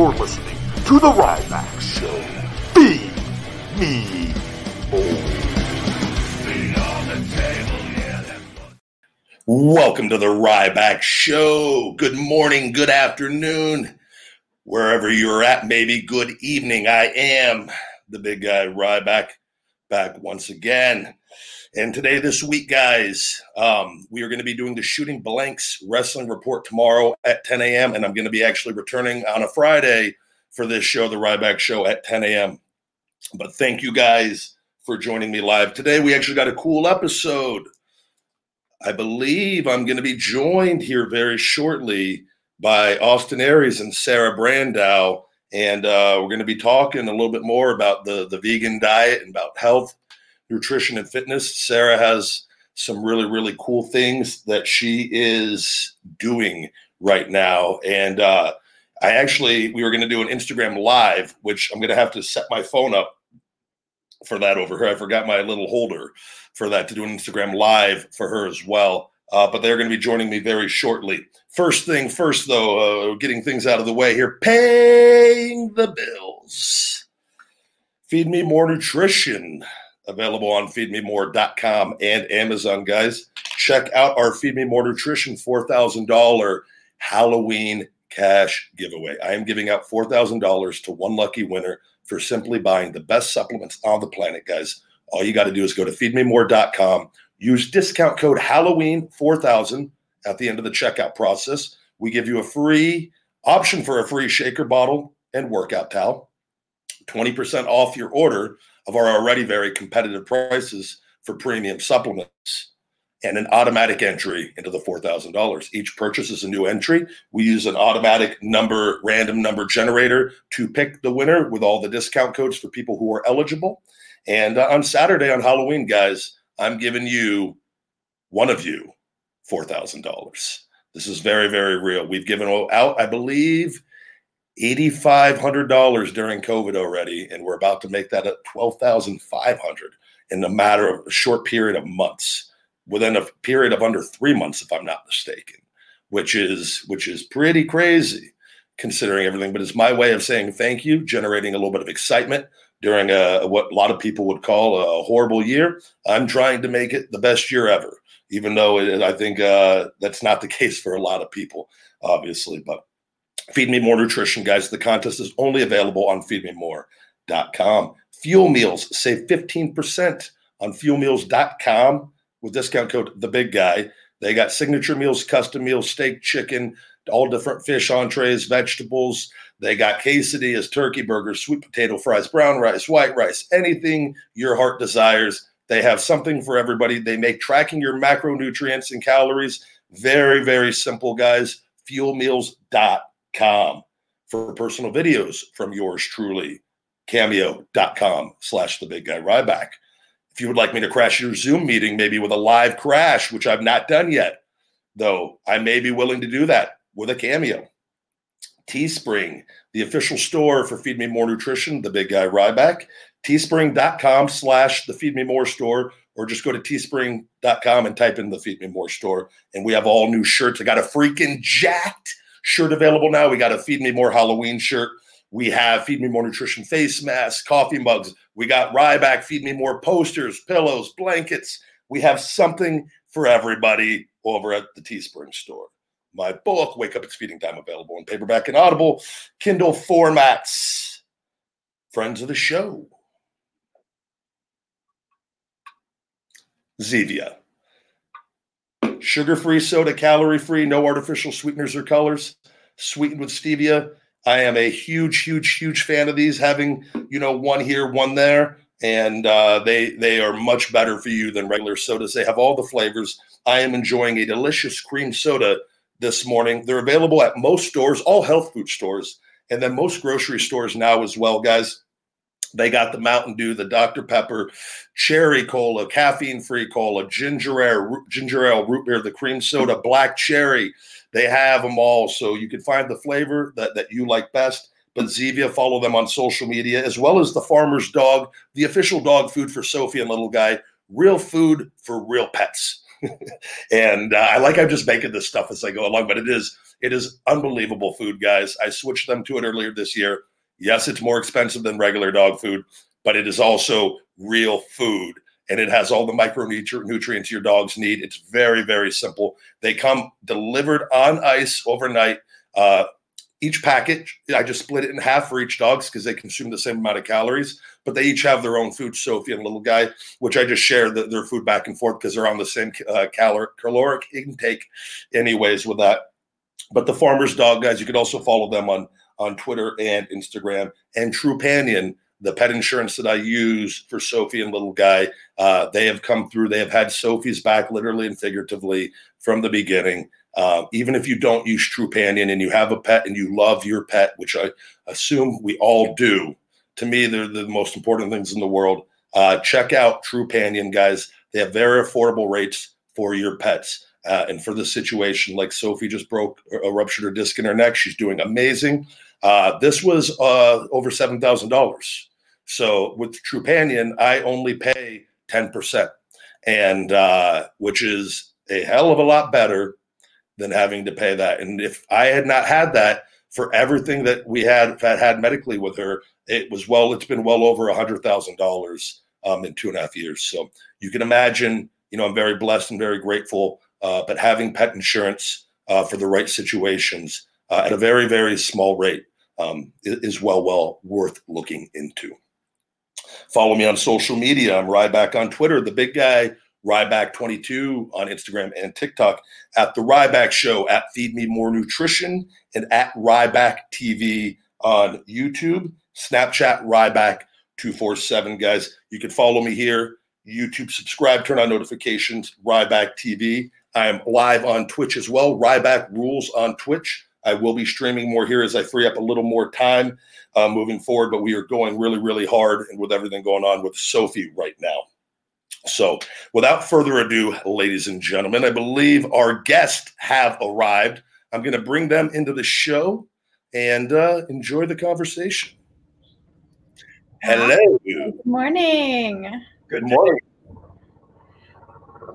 You're listening to The Ryback Show. Be me. Welcome to the Ryback Show. Good morning, good afternoon, wherever you're at, maybe good evening. I am the big guy Ryback back once again. And today, this week, guys, um, we are going to be doing the Shooting Blanks Wrestling Report tomorrow at 10 a.m. And I'm going to be actually returning on a Friday for this show, the Ryback Show, at 10 a.m. But thank you guys for joining me live today. We actually got a cool episode. I believe I'm going to be joined here very shortly by Austin Aries and Sarah Brandow. And uh, we're going to be talking a little bit more about the, the vegan diet and about health, nutrition, and fitness. Sarah has some really, really cool things that she is doing right now. And uh, I actually, we were going to do an Instagram live, which I'm going to have to set my phone up for that over here. I forgot my little holder for that to do an Instagram live for her as well. Uh, but they're going to be joining me very shortly. First thing first, though, uh, getting things out of the way here, paying the bills. Feed Me More Nutrition, available on feedmemore.com and Amazon, guys. Check out our Feed Me More Nutrition $4,000 Halloween cash giveaway. I am giving out $4,000 to one lucky winner for simply buying the best supplements on the planet, guys. All you got to do is go to feedmemore.com, use discount code Halloween4000 at the end of the checkout process. We give you a free option for a free shaker bottle and workout towel, 20% off your order of our already very competitive prices for premium supplements and an automatic entry into the $4,000. Each purchase is a new entry. We use an automatic number, random number generator to pick the winner with all the discount codes for people who are eligible. And uh, on Saturday, on Halloween, guys, I'm giving you, one of you, $4,000. This is very, very real. We've given out, I believe, $8,500 during COVID already, and we're about to make that at 12500 in a matter of a short period of months within a period of under three months, if I'm not mistaken, which is which is pretty crazy considering everything. But it's my way of saying thank you, generating a little bit of excitement during a, what a lot of people would call a horrible year. I'm trying to make it the best year ever, even though it, I think uh, that's not the case for a lot of people, obviously. But Feed Me More Nutrition, guys. The contest is only available on feedmemore.com. Fuel Meals, save 15% on fuelmeals.com with discount code the big guy. They got signature meals, custom meals, steak, chicken, all different fish entrees, vegetables. They got quesadillas, turkey burgers, sweet potato fries, brown rice, white rice, anything your heart desires. They have something for everybody. They make tracking your macronutrients and calories very, very simple, guys. Fuelmeals.com for personal videos from yours truly. Cameo.com slash the big guy Ryback. If you would like me to crash your Zoom meeting, maybe with a live crash, which I've not done yet, though I may be willing to do that with a cameo. Teespring, the official store for Feed Me More Nutrition, the big guy Ryback, teespring.com slash the Feed Me More store, or just go to teespring.com and type in the Feed Me More store. And we have all new shirts. I got a freaking jacked shirt available now. We got a Feed Me More Halloween shirt. We have Feed Me More Nutrition face masks, coffee mugs. We got Ryback Feed Me More posters, pillows, blankets. We have something for everybody over at the Teespring store. My book, Wake Up It's Feeding Time, available in paperback and Audible, Kindle formats. Friends of the show. Zevia. Sugar free soda, calorie free, no artificial sweeteners or colors, sweetened with stevia I am a huge, huge, huge fan of these. Having you know one here, one there, and uh, they they are much better for you than regular sodas. They have all the flavors. I am enjoying a delicious cream soda this morning. They're available at most stores, all health food stores, and then most grocery stores now as well, guys. They got the Mountain Dew, the Dr. Pepper, cherry cola, caffeine free cola, ginger ale, ginger ale, root beer, the cream soda, black cherry. They have them all. So you can find the flavor that, that you like best. But Zevia, follow them on social media, as well as the Farmer's Dog, the official dog food for Sophie and Little Guy. Real food for real pets. and uh, I like I'm just making this stuff as I go along, but it is It is unbelievable food, guys. I switched them to it earlier this year. Yes, it's more expensive than regular dog food, but it is also real food and it has all the micronutrients your dogs need. It's very, very simple. They come delivered on ice overnight. Uh, each package, I just split it in half for each dogs because they consume the same amount of calories, but they each have their own food, Sophie and little guy, which I just share the, their food back and forth because they're on the same uh, caloric, caloric intake, anyways, with that. But the farmer's dog guys, you could also follow them on on Twitter and Instagram. And Trupanion, the pet insurance that I use for Sophie and little guy, uh, they have come through. They have had Sophie's back literally and figuratively from the beginning. Uh, even if you don't use Trupanion and you have a pet and you love your pet, which I assume we all do, to me, they're the most important things in the world. Uh, check out Trupanion, guys. They have very affordable rates for your pets. Uh, and for this situation, like Sophie just broke a ruptured her disc in her neck, she's doing amazing. Uh, this was uh, over seven thousand dollars. So with Trupanion, I only pay ten percent, and uh, which is a hell of a lot better than having to pay that. And if I had not had that for everything that we had had, had medically with her, it was well. It's been well over a hundred thousand dollars um, in two and a half years. So you can imagine. You know, I'm very blessed and very grateful. Uh, but having pet insurance uh, for the right situations uh, at a very very small rate um, is well well worth looking into. Follow me on social media. I'm Ryback on Twitter, the big guy, Ryback22 on Instagram and TikTok, at the Ryback Show, at Feed Me More Nutrition, and at Ryback TV on YouTube, Snapchat, Ryback247. Guys, you can follow me here. YouTube, subscribe, turn on notifications, Ryback TV. I am live on Twitch as well. Ryback Rules on Twitch. I will be streaming more here as I free up a little more time uh, moving forward, but we are going really, really hard and with everything going on with Sophie right now. So, without further ado, ladies and gentlemen, I believe our guests have arrived. I'm going to bring them into the show and uh, enjoy the conversation. Hello. Good morning. Good morning.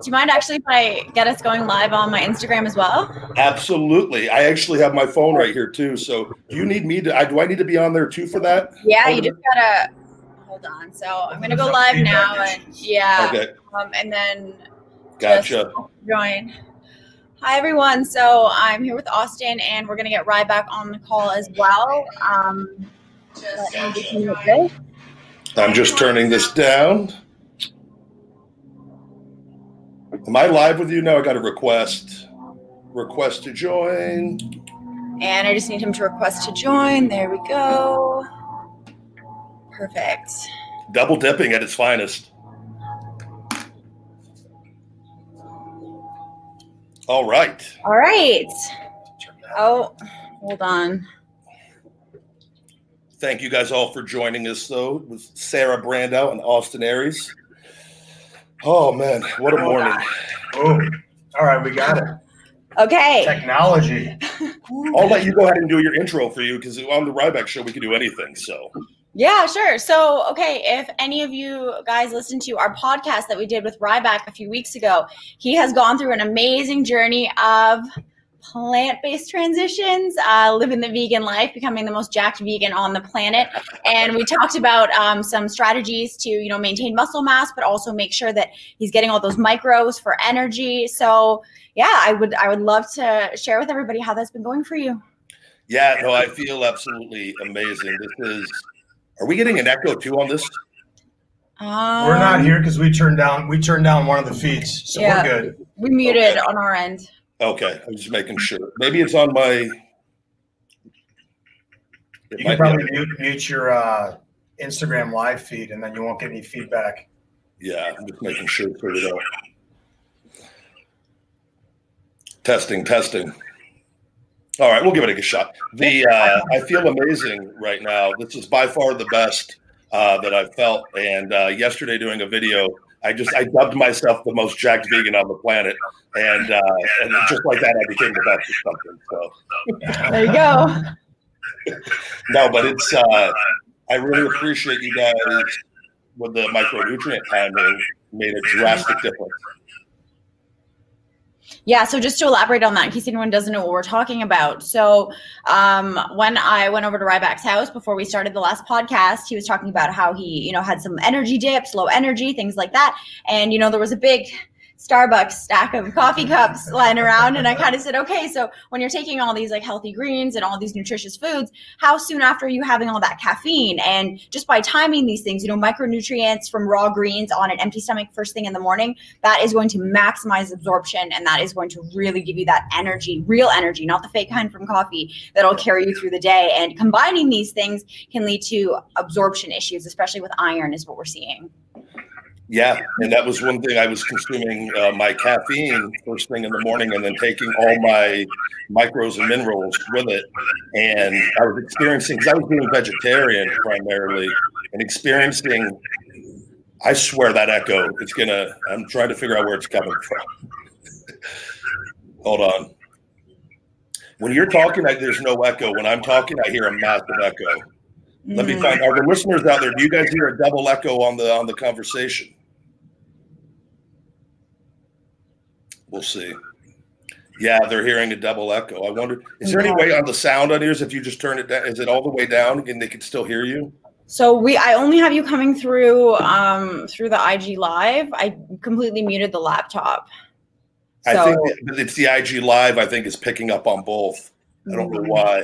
Do you mind actually if I get us going live on my Instagram as well? Absolutely. I actually have my phone right here too. So do you need me to? I, do I need to be on there too for that? Yeah, you just gotta hold on. So I'm gonna go live now, and yeah, Okay. um, and then Gotcha. join. Hi everyone. So I'm here with Austin, and we're gonna get Ryback on the call as well. Um, just. I'm just turning this down. Am I live with you now? I got a request. Request to join. and I just need him to request to join. There we go. Perfect. Double dipping at its finest. All right. All right. Oh, hold on. Thank you guys all for joining us, though, with Sarah Brandow and Austin Aries. Oh, man. What a morning. Boom. All right, we got it. Okay. Technology. I'll let you go ahead and do your intro for you because on the Ryback show, we can do anything. So, Yeah, sure. So, okay, if any of you guys listened to our podcast that we did with Ryback a few weeks ago, he has gone through an amazing journey of plant based transitions, uh, living the vegan life, becoming the most jacked vegan on the planet. And we talked about um, some strategies to, you know, maintain muscle mass, but also make sure that he's getting all those micros for energy. So, yeah, I would I would love to share with everybody how that's been going for you. yeah, no, I feel absolutely amazing. This is, are we getting an echo too on this? Um, We're not here because we turned down we turned down one of the feeds, so Yeah. we're good. We muted Okay. on our end. Okay, I'm just making sure. Maybe it's on my. It You can probably mute, mute your uh, Instagram live feed, and then you won't get any feedback. Yeah, I'm just making sure figured out. Testing, testing. All right, we'll give it a good shot. The uh, I feel amazing right now. This is by far the best uh, that I've felt. And uh, yesterday, doing a video, I just I dubbed myself the most jacked vegan on the planet, and uh, and just like that, I became the best at something. So There you go. no, but it's uh, I really appreciate you guys with the micronutrient timing made a drastic difference. Yeah, so just to elaborate on that, in case anyone doesn't know what we're talking about. So, um, when I went over to Ryback's house before we started the last podcast, he was talking about how he, you know, had some energy dips, low energy, things like that. And, you know, there was a big Starbucks stack of coffee cups lying around. And I kind of said, okay, so when you're taking all these like healthy greens and all these nutritious foods, how soon after are you having all that caffeine? And just by timing these things, you know, micronutrients from raw greens on an empty stomach first thing in the morning, that is going to maximize absorption and that is going to really give you that energy, real energy, not the fake kind from coffee that'll carry you through the day. And combining these things can lead to absorption issues, especially with iron, is what we're seeing. Yeah, and that was one thing I was consuming uh, my caffeine first thing in the morning, and then taking all my micros and minerals with it. And I was experiencing because I was being vegetarian primarily, and experiencing. I swear that echo. It's gonna. I'm trying to figure out where it's coming from. Hold on. When you're talking, there's no echo. When I'm talking, I hear a massive echo. Let me find. Are the listeners out there? Do you guys hear a double echo on the on the conversation? We'll see. Yeah, they're hearing a double echo. I wonder, is there any way on the sound on yours if you just turn it down? Is it all the way down and they can still hear you? So we, I only have you coming through um through the IG live. I completely muted the laptop. I think it's the IG live. I think is picking up on both. I don't know Mm. why.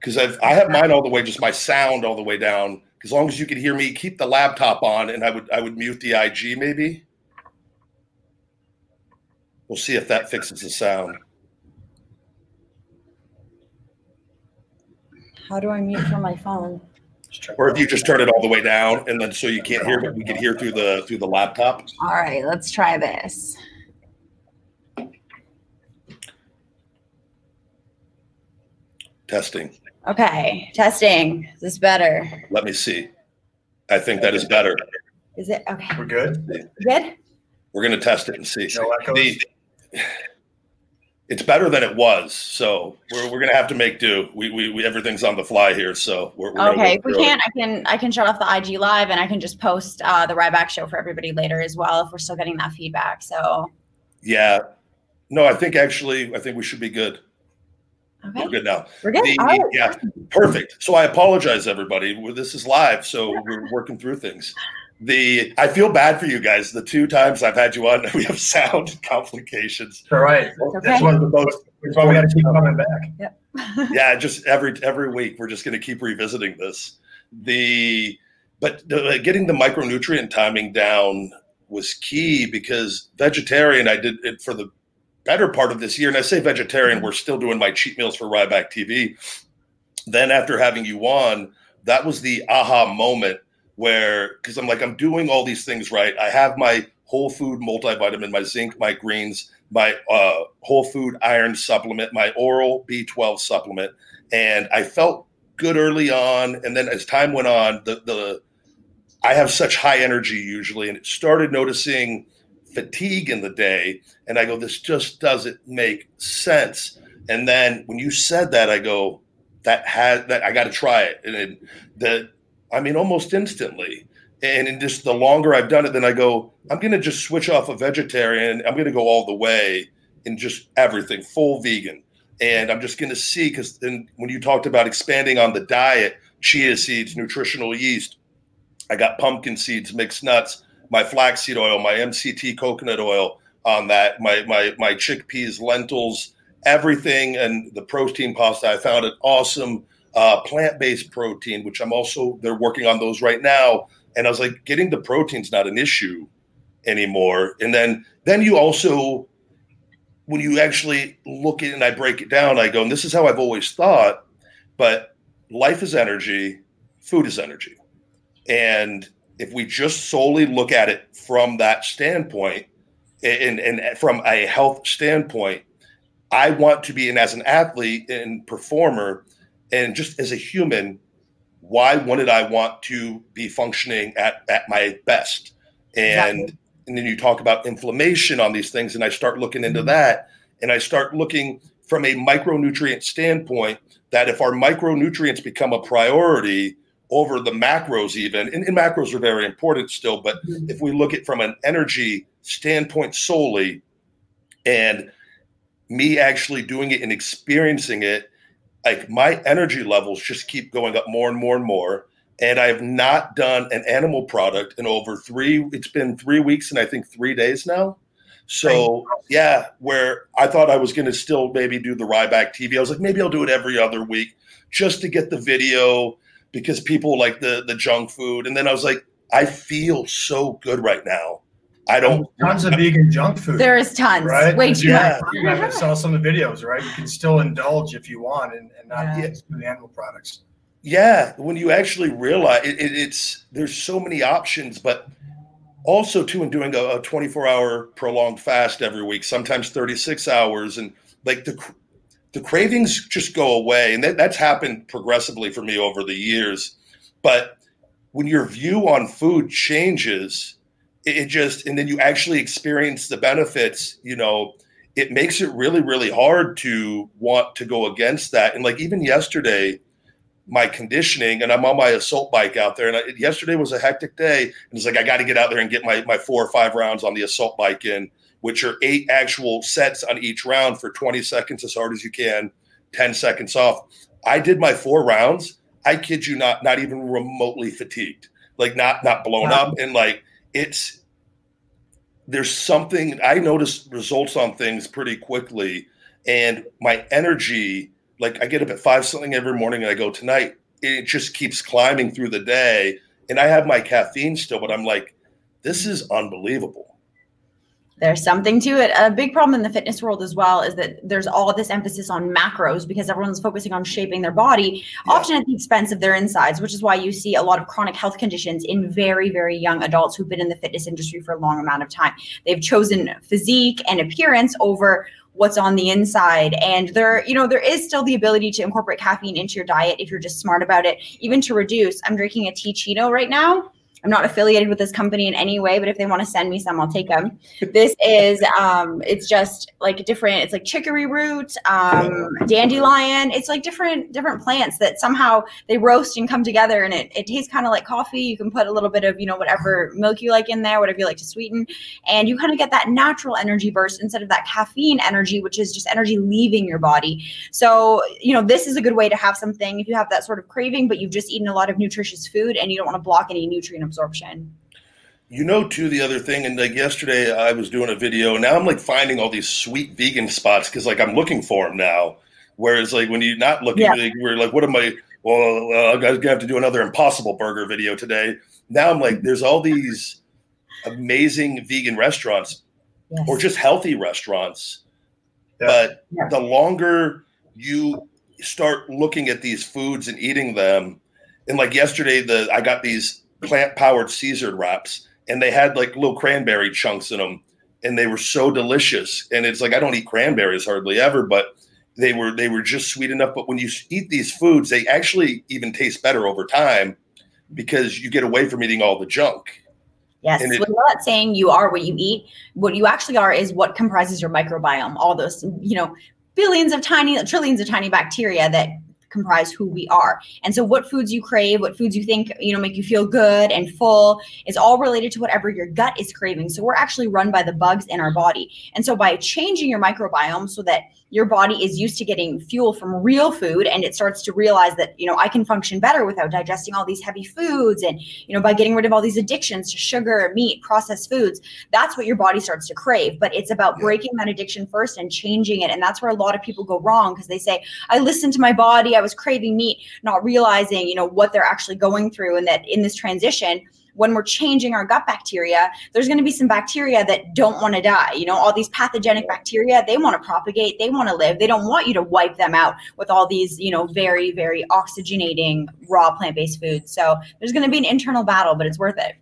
Because I've I have mine all the way, just my sound all the way down. As long as you could hear me, keep the laptop on, and I would I would mute the IG maybe. We'll see if that fixes the sound. How do I mute from my phone? Or if you just turn it all the way down, and then so you can't hear, but we can hear through the through the laptop. All right, let's try this. Testing. Okay, testing. Is this better? Let me see. I think that is better. Is it okay? We're good. Good. We're gonna test it and see. No echoes. The- it's better than it was, so we're, we're gonna have to make do. We, we, we everything's on the fly here, so we're, we're Okay, if we can't, I can I can shut off the IG live and I can just post uh, the Ryback show for everybody later as well if we're still getting that feedback. So Yeah, no, I think actually, I think we should be good. Okay, We're good now. we're good. The- All right. yeah, perfect. So I apologize, everybody. This is live, so we're working through things. The I feel bad for you guys. The two times I've had you on, we have sound complications. All right. It's That's one of the most That's why we got to keep coming back. yeah, just every every week we're just going to keep revisiting this. The but the, uh, getting the micronutrient timing down was key because vegetarian. I did it for the better part of this year, and I say vegetarian. We're still doing my cheat meals for Ryback TV. Then after having you on, that was the aha moment where because I'm like I'm doing all these things right. I have my whole food multivitamin, my zinc, my greens, my uh, whole food iron supplement, my oral B12 supplement, and I felt good early on. And then as time went on, the the I have such high energy usually, and it started noticing fatigue in the day. And I go, this just doesn't make sense. And then when you said that, I go, that has that I got to try it, and it, I mean, almost instantly. And in just the longer I've done it, then I go, I'm going to just switch off a vegetarian. I'm going to go all the way in just everything, full vegan. And I'm just going to see because then when you talked about expanding on the diet, chia seeds, nutritional yeast, I got pumpkin seeds, mixed nuts, my flaxseed oil, my MCT coconut oil on that, my my my chickpeas, lentils, everything, and the protein pasta. I found an awesome uh, plant-based protein, which I'm also they're working on those right now. And I was like, getting the protein's not an issue anymore. And then then you also when you actually look at it and I break it down, I go, and this is how I've always thought, but life is energy, food is energy. And if we just solely look at it from that standpoint and, and from a health standpoint, I want to be, and as an athlete and performer, and just as a human, why wouldn't I want to be functioning at, at my best? And Exactly. and then you talk about inflammation on these things, and I start looking into mm-hmm. that, and I start looking from a micronutrient standpoint that if our micronutrients become a priority over the macros, even and, and macros are very important still, but mm-hmm. if we look at from an energy standpoint solely, And me actually doing it and experiencing it, like my energy levels just keep going up more and more and more. And I have not done an animal product in over three, it's been three weeks and I think three days now. So yeah, where I thought I was going to still maybe do the Ryback TV, I was like, maybe I'll do it every other week just to get the video because people like the the junk food. And then I was like, I feel so good right now. I don't tons of vegan junk food. There is tons, right? Way too Yeah. much. I saw some of the videos, right? You can still indulge if you want and, and not Yeah. get the animal products. Yeah, when you actually realize it, it, it's there's so many options, but also too in doing a, a 24 hour prolonged fast every week, sometimes 36 hours, and like the cr- the cravings just go away, and that, that's happened progressively for me over the years. But when your view on food changes, it, it just and then you actually experience the benefits, you know. It makes it really, really hard to want to go against that. And like even yesterday, my conditioning and I'm on my assault bike out there. And I, yesterday was a hectic day. And it's like, I got to get out there and get my, my four or five rounds on the assault bike in, which are eight actual sets on each round for 20 seconds as hard as you can, 10 seconds off. I did my four rounds. I kid you not, not even remotely fatigued, like not, not blown Wow. up. And like, it's, there's something I notice results on things pretty quickly. And my energy, like I get up at five something every morning and I go tonight, it just keeps climbing through the day. And I have my caffeine still, but I'm like, this is unbelievable. There's something to it. A big problem in the fitness world as well is that there's all this emphasis on macros because everyone's focusing on shaping their body, Yeah. often at the expense of their insides, which is why you see a lot of chronic health conditions in very, very young adults who've been in the fitness industry for a long amount of time. They've chosen physique and appearance over what's on the inside and there you know there is still the ability to incorporate caffeine into your diet if you're just smart about it even to reduce i'm drinking a Teeccino right now i'm not affiliated with this company in any way but if they want to send me some i'll take them this is um it's just like different it's like chicory root um dandelion. It's like different different plants that somehow they roast and come together and it, it tastes kind of like coffee. You can put a little bit of you know whatever milk you like in there whatever you like to sweeten and you kind of get that natural energy burst instead of that caffeine energy which is just energy leaving your body. So you know this is a good way to have something if you have that sort of craving but you've just eaten a lot of nutritious food and you don't want to block any nutrient absorption You know, too, the other thing, and like yesterday I was doing a video, and now I'm like finding all these sweet vegan spots because like I'm looking for them now. Whereas like when you're not looking, Yeah. like, we're like, what am I? Well, uh, I'm gonna have to do another Impossible Burger video today. Now I'm like, there's all these amazing vegan restaurants yes. or just healthy restaurants. Yeah. But Yeah. the longer you start looking at these foods and eating them, and like yesterday, the I got these plant powered Caesar wraps, and they had like little cranberry chunks in them, and they were so delicious. And it's like I don't eat cranberries hardly ever, but they were they were just sweet enough. But when you eat these foods, they actually even taste better over time because you get away from eating all the junk. Yes, it- we're not saying you are what you eat. What you actually are is what comprises your microbiome. All those, you know, billions of tiny, trillions of tiny bacteria that comprise who we are. And so, what foods you crave, what foods you think you know make you feel good and full, is all related to whatever your gut is craving. So we're actually run by the bugs in our body. And so, by changing your microbiome so that your body is used to getting fuel from real food and it starts to realize that you know i can function better without digesting all these heavy foods and you know by getting rid of all these addictions to sugar meat processed foods that's what your body starts to crave but it's about Yeah. breaking that addiction first and changing it and that's where a lot of people go wrong because they say i listened to my body i was craving meat not realizing you know what they're actually going through and that in this transition when we're changing our gut bacteria, there's going to be some bacteria that don't want to die. You know, all these pathogenic bacteria, they want to propagate, they want to live. They don't want you to wipe them out with all these, you know, very, very oxygenating raw plant based foods. So there's going to be an internal battle, but it's worth it.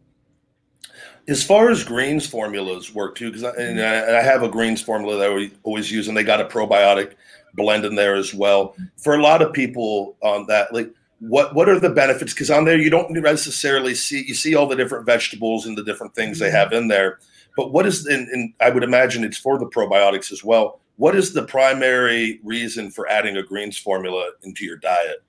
As far as greens formulas work too, because I, and mm-hmm. I I have a greens formula that I always use, and they got a probiotic blend in there as well. Mm-hmm. For a lot of people on that, like what what are the benefits? Because on there you don't necessarily see you see all the different vegetables and the different things they have mm-hmm. in there, but what is and, and I would imagine it's for the probiotics as well. What is the primary reason for adding a greens formula into your diet?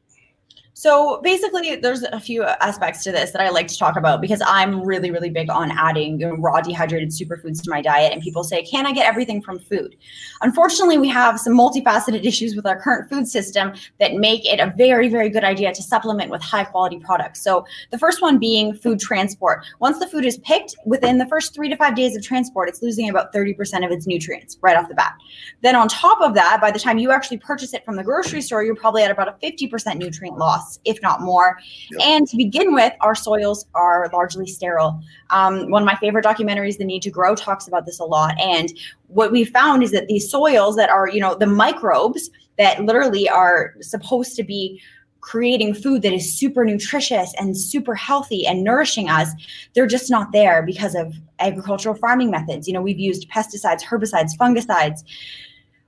So basically, there's a few aspects to this that I like to talk about because I'm really, really big on adding you know, raw dehydrated superfoods to my diet. And people say, can I get everything from food? Unfortunately, we have some multifaceted issues with our current food system that make it a very, very good idea to supplement with high quality products. So the first one being food transport. Once the food is picked, within the first three to five days of transport, it's losing about 30% of its nutrients right off the bat. Then on top of that, by the time you actually purchase it from the grocery store, you're probably at about a 50% nutrient loss if not more. Yep. And to begin with, our soils are largely sterile. Um, one of my favorite documentaries, The Need to Grow, talks about this a lot. And what we found is that these soils that are, you know, the microbes that literally are supposed to be creating food that is super nutritious and super healthy and nourishing us, they're just not there because of agricultural farming methods. You know, we've used pesticides, herbicides, fungicides,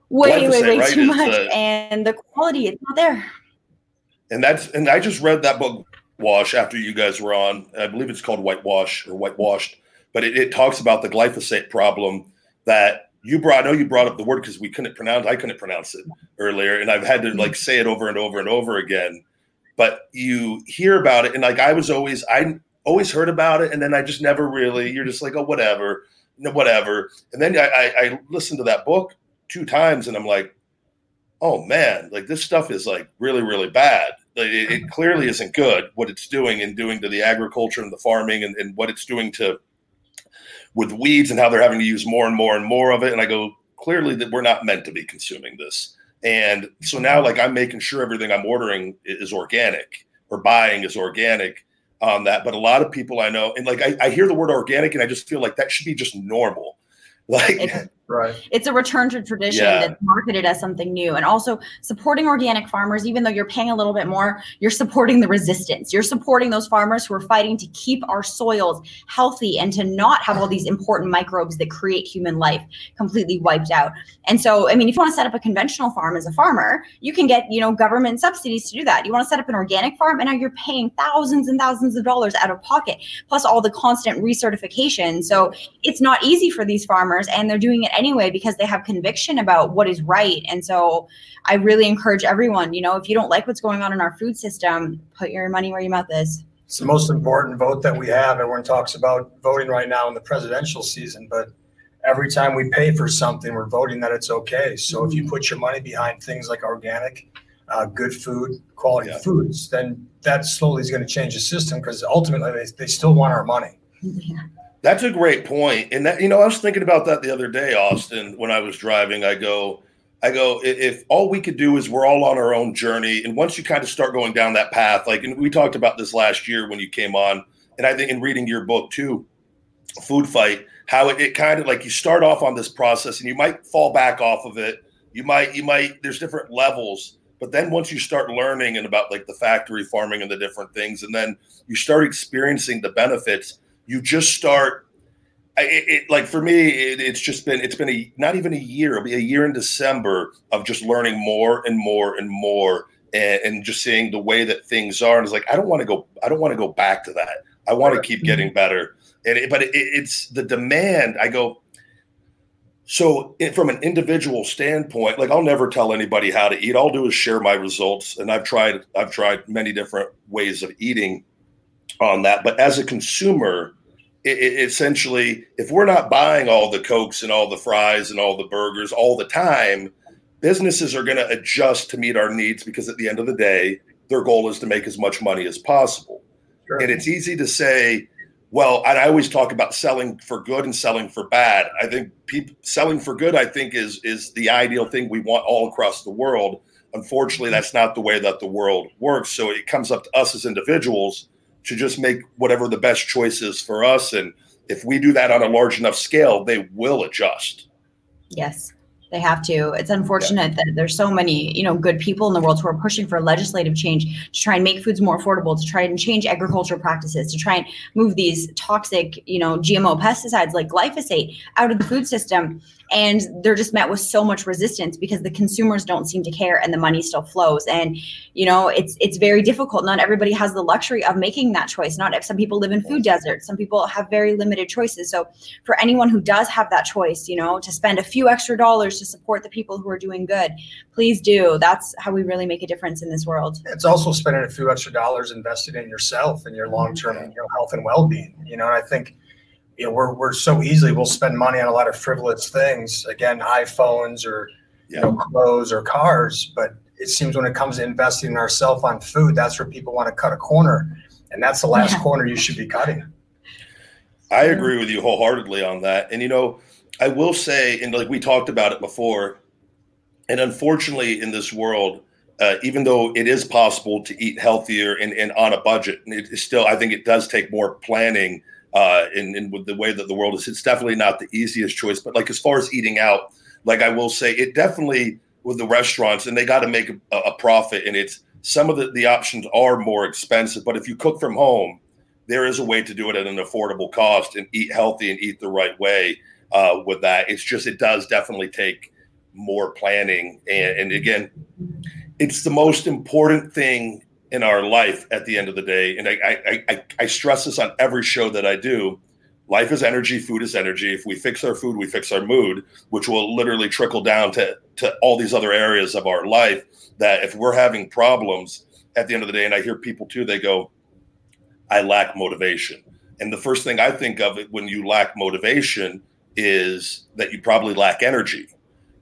way, way, way right? too much. and the quality, it's not there and that's and I just read that book Wash after you guys were on. I believe it's called Whitewash or Whitewashed, but it, it talks about the glyphosate problem that you brought. I know you brought up the word because we couldn't pronounce. I couldn't pronounce it earlier, and I've had to like say it over and over and over again. But you hear about it, and like I was always, I always heard about it, and then I just never really. You're just like, oh, whatever, whatever. And then I, I, I listened to that book two times, and I'm like, oh man, like this stuff is like really, really bad. It, it, clearly isn't good what it's doing and doing to the agriculture and the farming and, and what it's doing to with weeds and how they're having to use more and more and more of it. And I go, clearly that we're not meant to be consuming this. And so now, like, I'm making sure everything I'm ordering is organic or buying is organic on that. But a lot of people I know, and like, I, I hear the word organic and I just feel like that should be just normal. Like, Right. It's a return to tradition yeah. that's marketed as something new. And also supporting organic farmers, even though you're paying a little bit more, you're supporting the resistance. You're supporting those farmers who are fighting to keep our soils healthy and to not have all these important microbes that create human life completely wiped out. And so, I mean, if you want to set up a conventional farm as a farmer, you can get, you know, government subsidies to do that. You want to set up an organic farm and now you're paying thousands and thousands of dollars out of pocket, plus all the constant recertification. So it's not easy for these farmers and they're doing it anyway because they have conviction about what is right. And so I really encourage everyone, you know, if you don't like what's going on in our food system, put your money where your mouth is. It's the most important vote that we have. Everyone talks about voting right now in the presidential season, but every time we pay for something, we're voting that it's okay. So if you mm-hmm. put your money behind things like organic, uh, good food, quality yeah. foods, then that slowly is going to change the system because ultimately they, they still want our money. Yeah. That's a great point. And that, you know, I was thinking about that the other day, Austin, when I was driving. I go, I go, if all we could do is we're all on our own journey. And once you kind of start going down that path, like, and we talked about this last year when you came on, and I think in reading your book too, Food Fight, how it, it kind of like you start off on this process and you might fall back off of it. You might, you might, there's different levels. But then once you start learning and about like the factory farming and the different things, and then you start experiencing the benefits, you just start it, it, like for me it, it's just been it's been a not even a year it'll be a year in december of just learning more and more and more and, and just seeing the way that things are. And it's like i don't want to go i don't want to go back to that. I want to keep getting mm-hmm. better. And but it's the demand i go so from an individual standpoint like i'll never tell anybody how to eat. All i'll do is share my results and i've tried i've tried many different ways of eating on that. But as a consumer it, it essentially, if we're not buying all the cokes and all the fries and all the burgers all the time, businesses are going to adjust to meet our needs because at the end of the day, their goal is to make as much money as possible. Sure. And it's easy to say, well, and I always talk about selling for good and selling for bad. I think people selling for good, I think, is is the ideal thing we want all across the world. Unfortunately, that's not the way that the world works. So it comes up to us as individuals to just make whatever the best choice is for us. And if we do that on a large enough scale, they will adjust. Yes. They have to. It's unfortunate yeah. that there's so many, you know, good people in the world who are pushing for legislative change to try and make foods more affordable, to try and change agricultural practices, to try and move these toxic, you know, GMO pesticides like glyphosate out of the food system and they're just met with so much resistance because the consumers don't seem to care and the money still flows and you know it's it's very difficult not everybody has the luxury of making that choice not if some people live in food deserts some people have very limited choices so for anyone who does have that choice you know to spend a few extra dollars to support the people who are doing good, please do. That's how we really make a difference in this world. It's also spending a few extra dollars invested in yourself and your long term you know, health and well being. You know, and I think you know we're we're so easily we'll spend money on a lot of frivolous things. Again, iPhones or you know clothes or cars, but it seems when it comes to investing in ourselves on food, that's where people want to cut a corner, and that's the last Yeah. corner you should be cutting. I agree with you wholeheartedly on that. And you know, I will say, and like we talked about it before, and unfortunately in this world, uh, even though it is possible to eat healthier and, and on a budget, and it is still, I think it does take more planning. Uh, in, in with the way that the world is, it's definitely not the easiest choice. But like as far as eating out, like I will say, it definitely with the restaurants, and they got to make a, a profit, and it's some of the, the options are more expensive. But if you cook from home, there is a way to do it at an affordable cost and eat healthy and eat the right way uh, with that. It's just it does definitely take more planning, and, and again, it's the most important thing in our life at the end of the day. And I, I, I, I stress this on every show that I do. Life is energy, food is energy. If we fix our food, we fix our mood, which will literally trickle down to, to all these other areas of our life. That if we're having problems at the end of the day, and I hear people too, they go, I lack motivation. And the first thing I think of it when you lack motivation is that you probably lack energy.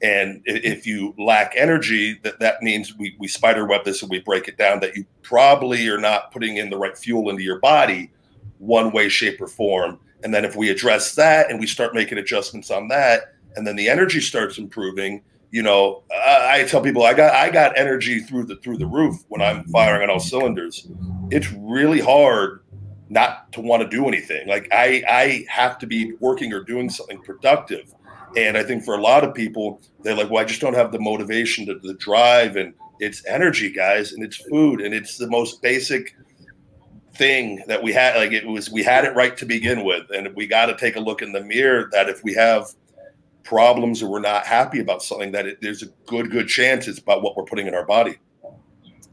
And if you lack energy, that, that means we, we spider web this and we break it down that you probably are not putting in the right fuel into your body one way, shape, or form. And then if we address that and we start making adjustments on that, and then the energy starts improving, you know, I, I tell people I got I got energy through the through the roof when I'm firing on all cylinders. It's really hard not to want to do anything. Like I I have to be working or doing something productive. And I think for a lot of people, they're like, well, I just don't have the motivation to the drive and it's energy, guys, and it's food, and it's the most basic thing that we had. Like it was, we had it right to begin with, and we got to take a look in the mirror that if we have problems or we're not happy about something, that it, there's a good, good chance it's about what we're putting in our body.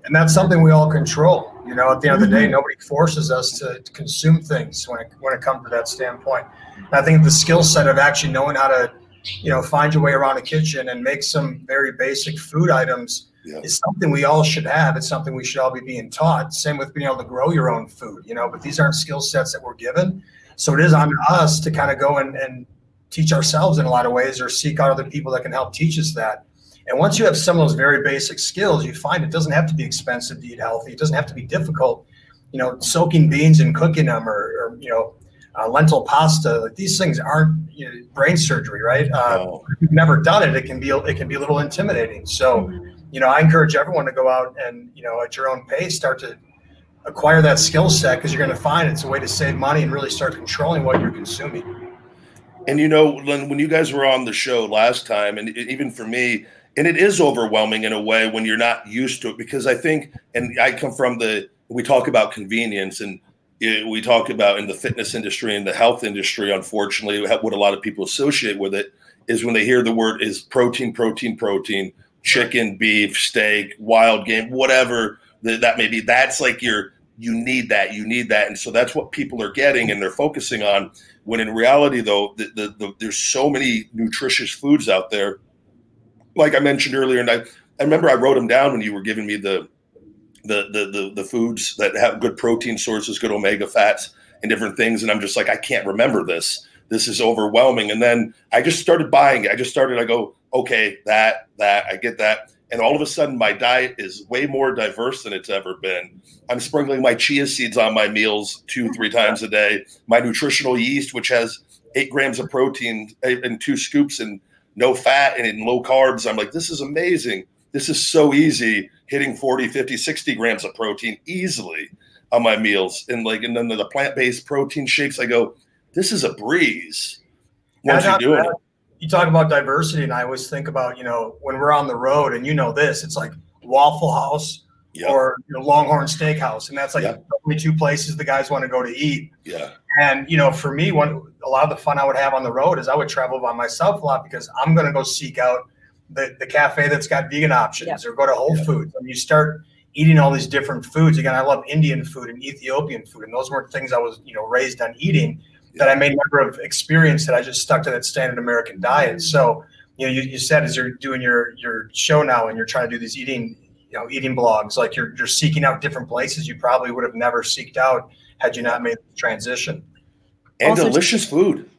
and that's something we all control. You know, at the end of the day, mm-hmm. nobody forces us to, to consume things when it when it comes to that standpoint. And I think the skill set of actually knowing how to, you know, find your way around a kitchen and make some very basic food items Yeah. is something we all should have. It's something we should all be being taught. Same with being able to grow your own food. You know, but these aren't skill sets that we're given. So it is on us to kind of go and, and teach ourselves in a lot of ways or seek out other people that can help teach us that. And once you have some of those very basic skills, you find it doesn't have to be expensive to eat healthy. It doesn't have to be difficult. You know, soaking beans and cooking them, or, or you know, uh, lentil pasta. Like these things aren't you know, brain surgery, right? Uh, No. if you've never done it, it can be it can be a little intimidating. So, you know, I encourage everyone to go out and you know at your own pace start to acquire that skill set because you're going to find it's a way to save money and really start controlling what you're consuming. And you know, when, when you guys were on the show last time, and even for me, and it is overwhelming in a way when you're not used to it, because I think, and I come from the, we talk about convenience and we talk about in the fitness industry and the health industry, unfortunately, what a lot of people associate with it is when they hear the word is protein, protein, protein, chicken, beef, steak, wild game, whatever that, may be. That's like your, you need that, you need that. And so that's what people are getting and they're focusing on. When in reality, though, the, the, the, there's so many nutritious foods out there. Like I mentioned earlier, and I, I remember I wrote them down when you were giving me the, the, the, the, the foods that have good protein sources, good omega fats, and different things. And I'm just like, I can't remember this. This is overwhelming. And then I just started buying it. I just started, I go, okay, that, that, I get that. And all of a sudden, my diet is way more diverse than it's ever been. I'm sprinkling my chia seeds on my meals two, three mm-hmm. times a day. My nutritional yeast, which has eight grams of protein eh, and two scoops and no fat and in low carbs. I'm like, this is amazing. This is so easy hitting 40, 50, 60 grams of protein easily on my meals. And like, and then the plant based protein shakes, I go, this is a breeze once you're doing it. you talk about diversity, and I always think about you know when we're on the road, and you know this, it's like Waffle House Yeah. or you know, Longhorn Steakhouse, and that's like the only two places the guys want to go to eat. Yeah. And you know, for me, one a lot of the fun I would have on the road is I would travel by myself a lot because I'm going to go seek out the the cafe that's got vegan options or go to Whole Yeah. Foods. And you start eating all these different foods. Again, I love Indian food and Ethiopian food, and those weren't things I was you know raised on eating that I may never have experienced that I just stuck to that standard American diet. Mm-hmm. So you know, you, you said as you're doing your your show now and you're trying to do these eating, you know, eating blogs, like you're you're seeking out different places you probably would have never seeked out had you not made the transition. And Also- delicious food.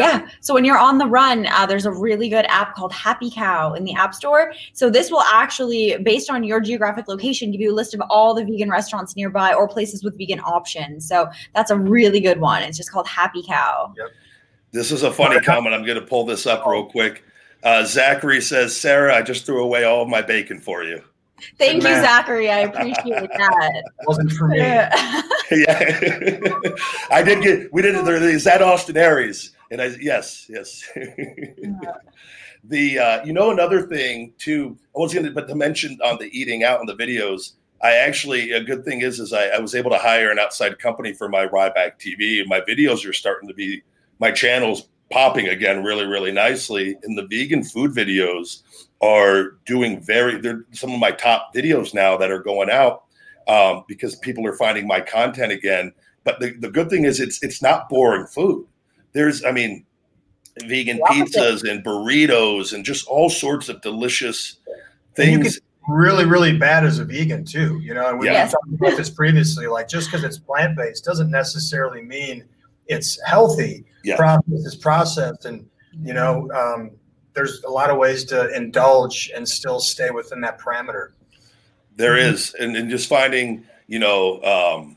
Yeah. So when you're on the run, uh, there's a really good app called Happy Cow in the App Store. So this will actually, based on your geographic location, give you a list of all the vegan restaurants nearby or places with vegan options. So that's a really good one. It's just called Happy Cow. Yep. This is a funny comment. I'm going to pull this up real quick. Uh, Zachary says, Sarah, I just threw away all of my bacon for you. Thank you, man. Zachary. I appreciate that. It wasn't for me. yeah. I did get, we did, there is that Austin Aries. And I, yes, yes. the, uh, you know, another thing too, I was going to, but to mention on the eating out in the videos, I actually, a good thing is, is I, I was able to hire an outside company for my Ryback TV and my videos are starting to be, my channel's popping again really, really nicely. And the vegan food videos are doing very, they're some of my top videos now that are going out um, because people are finding my content again. But the, the good thing is it's it's not boring food. There's, I mean, vegan pizzas and burritos and just all sorts of delicious And you things. really, really bad as a vegan too. You know, and we Yes. have talked about this previously. Like just because it's plant based doesn't necessarily mean it's healthy. Yeah. Process is processed, and you know, um, there's a lot of ways to indulge and still stay within that parameter. There Mhm. is, and, and just finding, you know, um,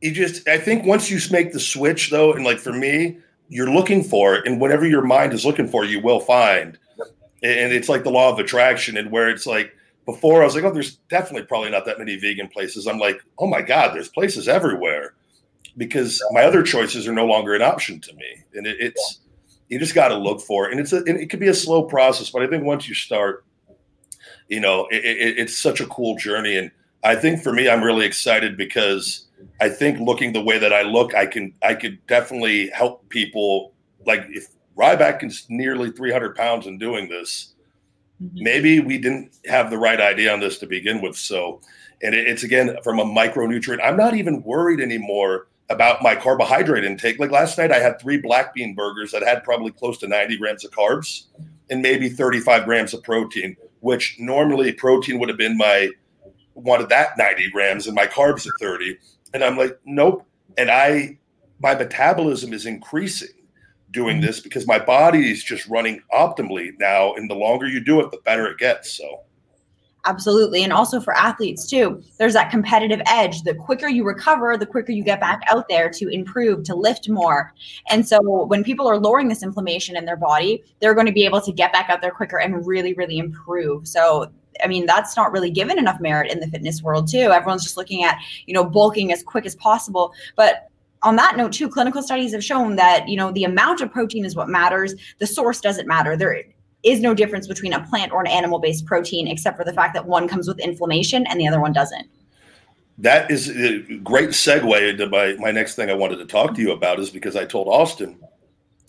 you just, I think once you make the switch though, and like for me, you're looking for it, and whatever your mind is looking for, you will find. And it's like the law of attraction, and where it's like before, I was like, oh, there's definitely probably not that many vegan places. I'm like, oh my God, there's places everywhere because my other choices are no longer an option to me. And it, it's, you just got to look for it. And it's a, and it could be a slow process, but I think once you start, you know, it, it, it's such a cool journey. And I think for me, I'm really excited because I think looking the way that I look, I can, I could definitely help people. Like if Ryback is nearly 300 pounds in doing this, mm-hmm. maybe we didn't have the right idea on this to begin with. So, and it, it's again from a micronutrient. I'm not even worried anymore about my carbohydrate intake. Like last night, I had three black bean burgers that had probably close to 90 grams of carbs and maybe 35 grams of protein, which normally protein would have been my wanted that 90 grams and my carbs at 30. And I'm like, nope. And I, my metabolism is increasing doing mm-hmm. this because my body is just running optimally now. And the longer you do it, the better it gets. So, Absolutely. And also for athletes too, there's that competitive edge. The quicker you recover, the quicker you get back out there to improve, to lift more. And so when people are lowering this inflammation in their body, they're going to be able to get back out there quicker and really, really improve. So I mean, that's not really given enough merit in the fitness world too. Everyone's just looking at, you know, bulking as quick as possible. But on that note too, clinical studies have shown that, you know, the amount of protein is what matters. The source doesn't matter. There is no difference between a plant or an animal based protein except for the fact that one comes with inflammation and the other one doesn't. that is a great segue into my, my next thing I wanted to talk to you about is because I told Austin,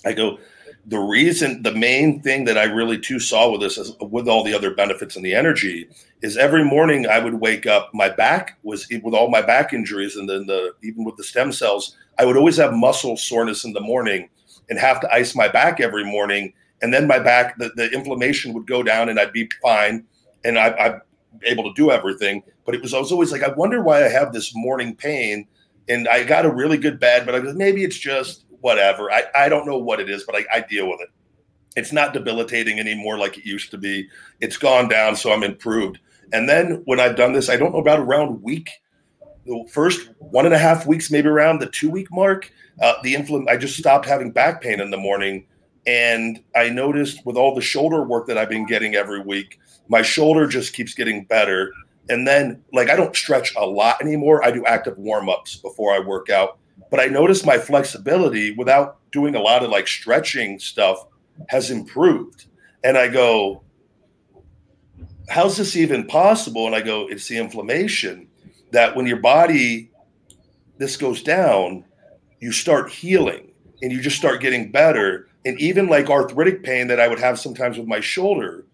I go, the reason, the main thing that I really too saw with this, is, with all the other benefits and the energy, is every morning I would wake up. My back was with all my back injuries, and then the even with the stem cells, I would always have muscle soreness in the morning, and have to ice my back every morning. And then my back, the, the inflammation would go down, and I'd be fine, and I, I'm able to do everything. But it was I was always like, I wonder why I have this morning pain, and I got a really good bed, but I was maybe it's just whatever. I, I don't know what it is, but I, I deal with it. It's not debilitating anymore like it used to be. It's gone down, so I'm improved. And then when I've done this, I don't know about around week, the first one and a half weeks, maybe around the two week mark, uh, the inflamm. I just stopped having back pain in the morning, and I noticed with all the shoulder work that I've been getting every week, my shoulder just keeps getting better. And then, like, I don't stretch a lot anymore. I do active warm ups before I work out but I noticed my flexibility without doing a lot of like stretching stuff has improved. And I go, how's this even possible? And I go, it's the inflammation that when your body, this goes down, you start healing and you just start getting better. And even like arthritic pain that I would have sometimes with my shoulder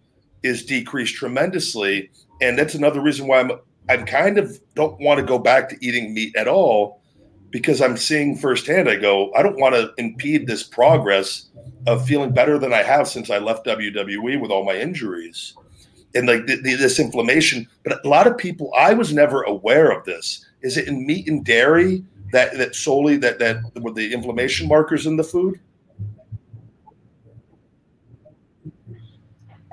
is decreased tremendously. And that's another reason why I'm, I'm kind of don't want to go back to eating meat at all because I'm seeing firsthand. I go, I don't want to impede this progress of feeling better than I have since I left WWE with all my injuries and like this inflammation. But a lot of people, I was never aware of this. Is it in meat and dairy that that solely that that were the inflammation markers in the food?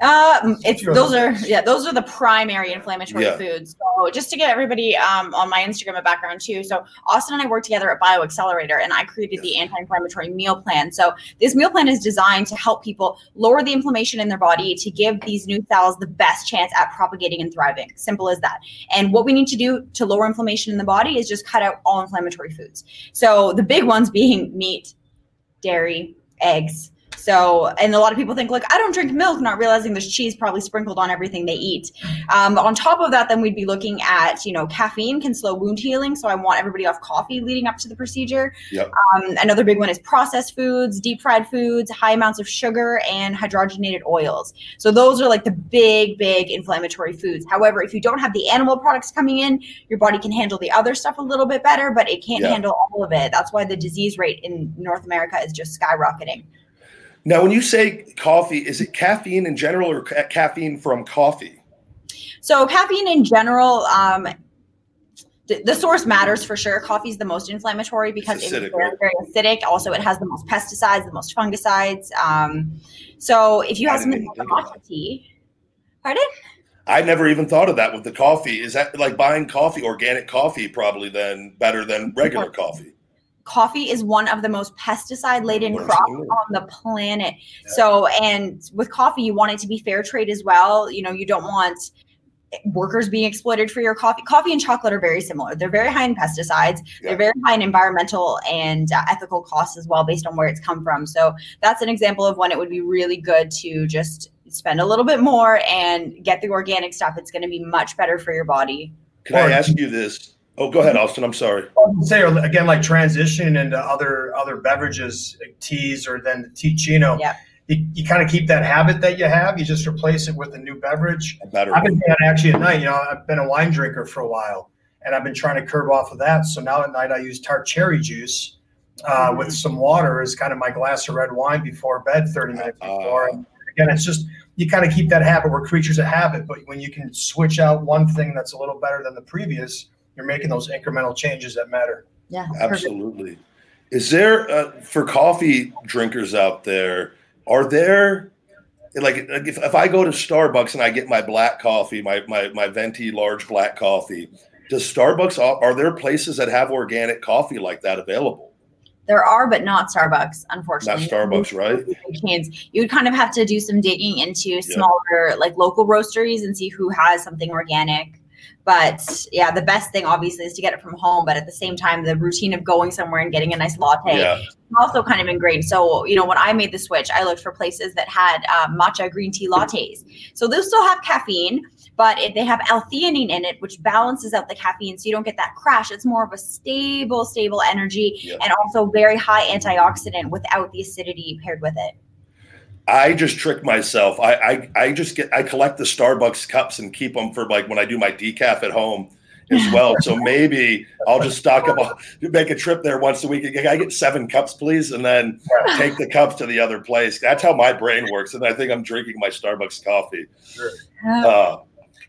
Uh, it's those are yeah those are the primary inflammatory Yeah. foods. So just to get everybody um, on my Instagram a background too. So Austin and I work together at BioXcellerator, and I created the anti-inflammatory meal plan. So this meal plan is designed to help people lower the inflammation in their body to give these new cells the best chance at propagating and thriving. Simple as that. And what we need to do to lower inflammation in the body is just cut out all inflammatory foods. So the big ones being meat, dairy, eggs. So, and a lot of people think, like, I don't drink milk, not realizing there's cheese probably sprinkled on everything they eat. Um, on top of that, then we'd be looking at, you know, caffeine can slow wound healing. So I want everybody off coffee leading up to the procedure. Yep. Um, another big one is processed foods, deep fried foods, high amounts of sugar, and hydrogenated oils. So those are like the big, big inflammatory foods. However, if you don't have the animal products coming in, your body can handle the other stuff a little bit better, but it can't Yeah. handle all of it. That's why the disease rate in North America is just skyrocketing. Now, when you say coffee, is it caffeine in general or ca- caffeine from coffee? So caffeine in general, um, the, the source matters for sure. Coffee is the most inflammatory because It's it's, acidic, very, right? very acidic. Also, it has the most pesticides, the most fungicides. Um, so if you I have something like matcha tea, pardon? I never even thought of that with the coffee. Is that like buying coffee, organic coffee, probably then better than regular coffee? Coffee is one of the most pesticide laden crops on the planet. So, and with coffee, you want it to be fair trade as well. You know, you don't want workers being exploited for your coffee. Coffee and chocolate are very similar. They're very high in pesticides. Yeah. They're very high in environmental and uh, ethical costs as well, based on where it's come from. So that's an example of when it would be really good to just spend a little bit more and get the organic stuff. It's going to be much better for your body. Can I ask you this? Oh, go ahead, Austin. I'm sorry. say again like transition into other other beverages like teas or then the Teeccino Yep. you, you kind of keep that habit that you have you just replace it with a new beverage Better. i've been doing that actually at night you know i've been a wine drinker for a while and i've been trying to curb off of that so now at night i use tart cherry juice uh, mm-hmm. with some water as kind of my glass of red wine before bed 30 uh, minutes uh. before and again it's just you kind of keep that habit we're creatures of habit but when you can switch out one thing that's a little better than the previous you're making those incremental changes that matter Yeah. perfect. Absolutely. Is there uh, for coffee drinkers out there? Are there like like if, if I go to Starbucks and I get my black coffee, my my my venti large black coffee, does Starbucks are there places that have organic coffee like that available? There are, but not Starbucks, unfortunately. Not. Starbucks, right? chains. You would kind of have to do some digging into smaller, like local roasteries and see who has something organic. But yeah, the best thing obviously is to get it from home. But at the same time, the routine of going somewhere and getting a nice latte Yeah. also kind of ingrained. So you know, when I made the switch, I looked for places that had uh, matcha green tea lattes. So those still have caffeine, but if they have L-theanine in it, which balances out the caffeine, so you don't get that crash. It's more of a stable, stable energy, Yeah. and also very high antioxidant without the acidity paired with it. I just trick myself. I, I I just get I collect the Starbucks cups and keep them for like when I do my decaf at home as well. so maybe I'll just stock up, I'll make a trip there once a week. I get seven cups, please, and then take the cups to the other place. That's how my brain works, and I think I'm drinking my Starbucks coffee. Uh,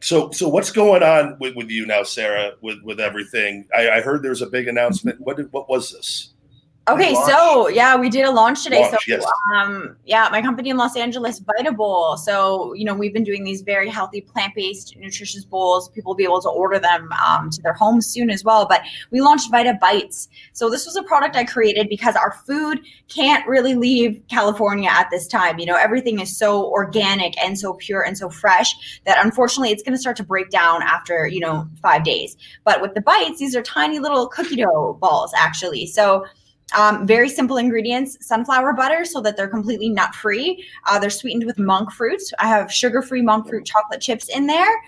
so so what's going on with, with you now, Sarah? With with everything, I, I heard there's a big announcement. What did, what was this? Okay, Launch. so yeah, we did a launch today. Launch, so yes. um yeah, my company in Los Angeles, Vitabowl. So, you know, we've been doing these very healthy plant-based nutritious bowls. People will be able to order them um, to their homes soon as well. But we launched Vitabites. So this was a product I created because our food can't really leave California at this time. You know, everything is so organic and so pure and so fresh that unfortunately it's going to start to break down after, you know, 5 days. But with the bites, these are tiny little cookie dough balls actually. So um, very simple ingredients sunflower butter so that they're completely nut free. Uh, they're sweetened with monk fruit. I have sugar free monk fruit chocolate chips in there,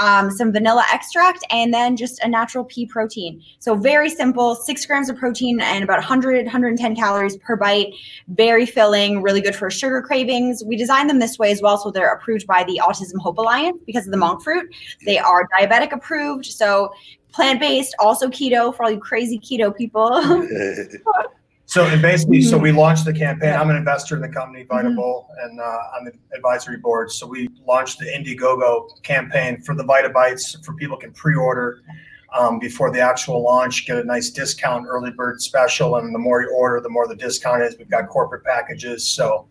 um, some vanilla extract, and then just a natural pea protein. So, very simple six grams of protein and about 100, 110 calories per bite. Very filling, really good for sugar cravings. We designed them this way as well so they're approved by the Autism Hope Alliance because of the monk fruit. They are diabetic approved. So, plant based, also keto for all you crazy keto people. So and basically, so Mm-hmm. we launched the campaign. I'm an investor in the company Vitabowl and uh, on the advisory board. So we launched the Indiegogo campaign for the Vitabites for people can pre-order um, before the actual launch, get a nice discount, early bird special, and the more you order, the more the discount is. We've got corporate packages, so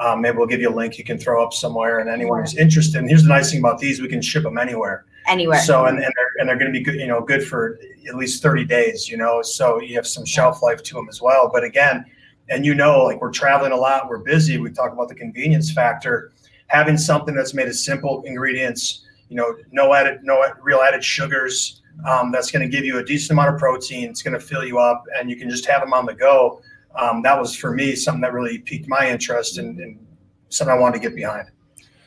um, maybe we'll give you a link you can throw up somewhere. And anyone who's interested, and here's the nice thing about these: we can ship them anywhere. Anywhere. So and, and they're and they're going to be good, you know, good for at least 30 days, you know. So you have some shelf life to them as well. But again, and you know, like we're traveling a lot, we're busy. We talk about the convenience factor. Having something that's made of simple ingredients, you know, no added, no real added sugars. Um, that's going to give you a decent amount of protein. It's going to fill you up, and you can just have them on the go. Um, that was for me something that really piqued my interest and, and something I wanted to get behind.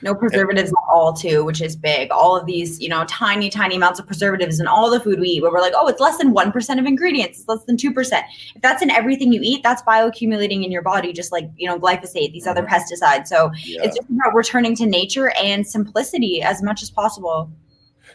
No preservatives at all too which is big all of these you know tiny tiny amounts of preservatives in all the food we eat where we're like oh it's less than 1% of ingredients it's less than 2% if that's in everything you eat that's bioaccumulating in your body just like you know glyphosate these other mm-hmm. pesticides so Yeah. it's just about returning to nature and simplicity as much as possible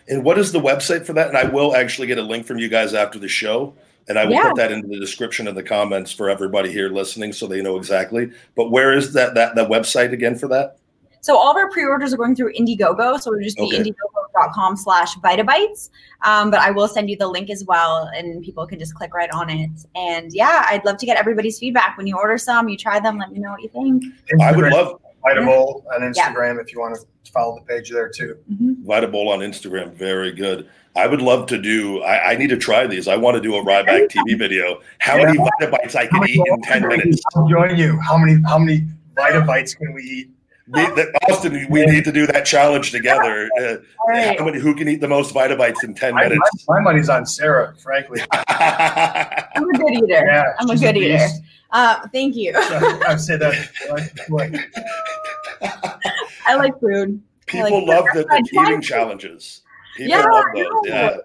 And what is the website for that? And I will actually get a link from you guys after the show. And I will Yeah. put that into the description of the comments for everybody here listening so they know exactly. But where is that that, that website again for that? So all of our pre-orders are going through Indiegogo. So it'll just be Okay. indiegogo.com slash Vitabites. Um, but I will send you the link as well and people can just click right on it. And yeah, I'd love to get everybody's feedback. When you order some, you try them, let me know what you think. I would love Vitabowl on Yeah. Instagram if you want to follow the page there too. Mhm. Vitabowl on Instagram. Very good. I would love to do. I, I need to try these. I want to do a Ryback TV video. How many Vitabites I can eat in ten minutes? I'll join you. How many how many Vitabites can we eat? The- the- Austin, we need to do that challenge together. Uh, All right. how many? Who can eat the most Vitabites in ten I, minutes? my, my money's on Sarah, frankly. I'm a good eater. Yeah, I'm a she's good eater. Uh, thank you. I say that. Like, like, I like food. People like- love the, the eating challenges. People Yeah, love I those. know. Yeah.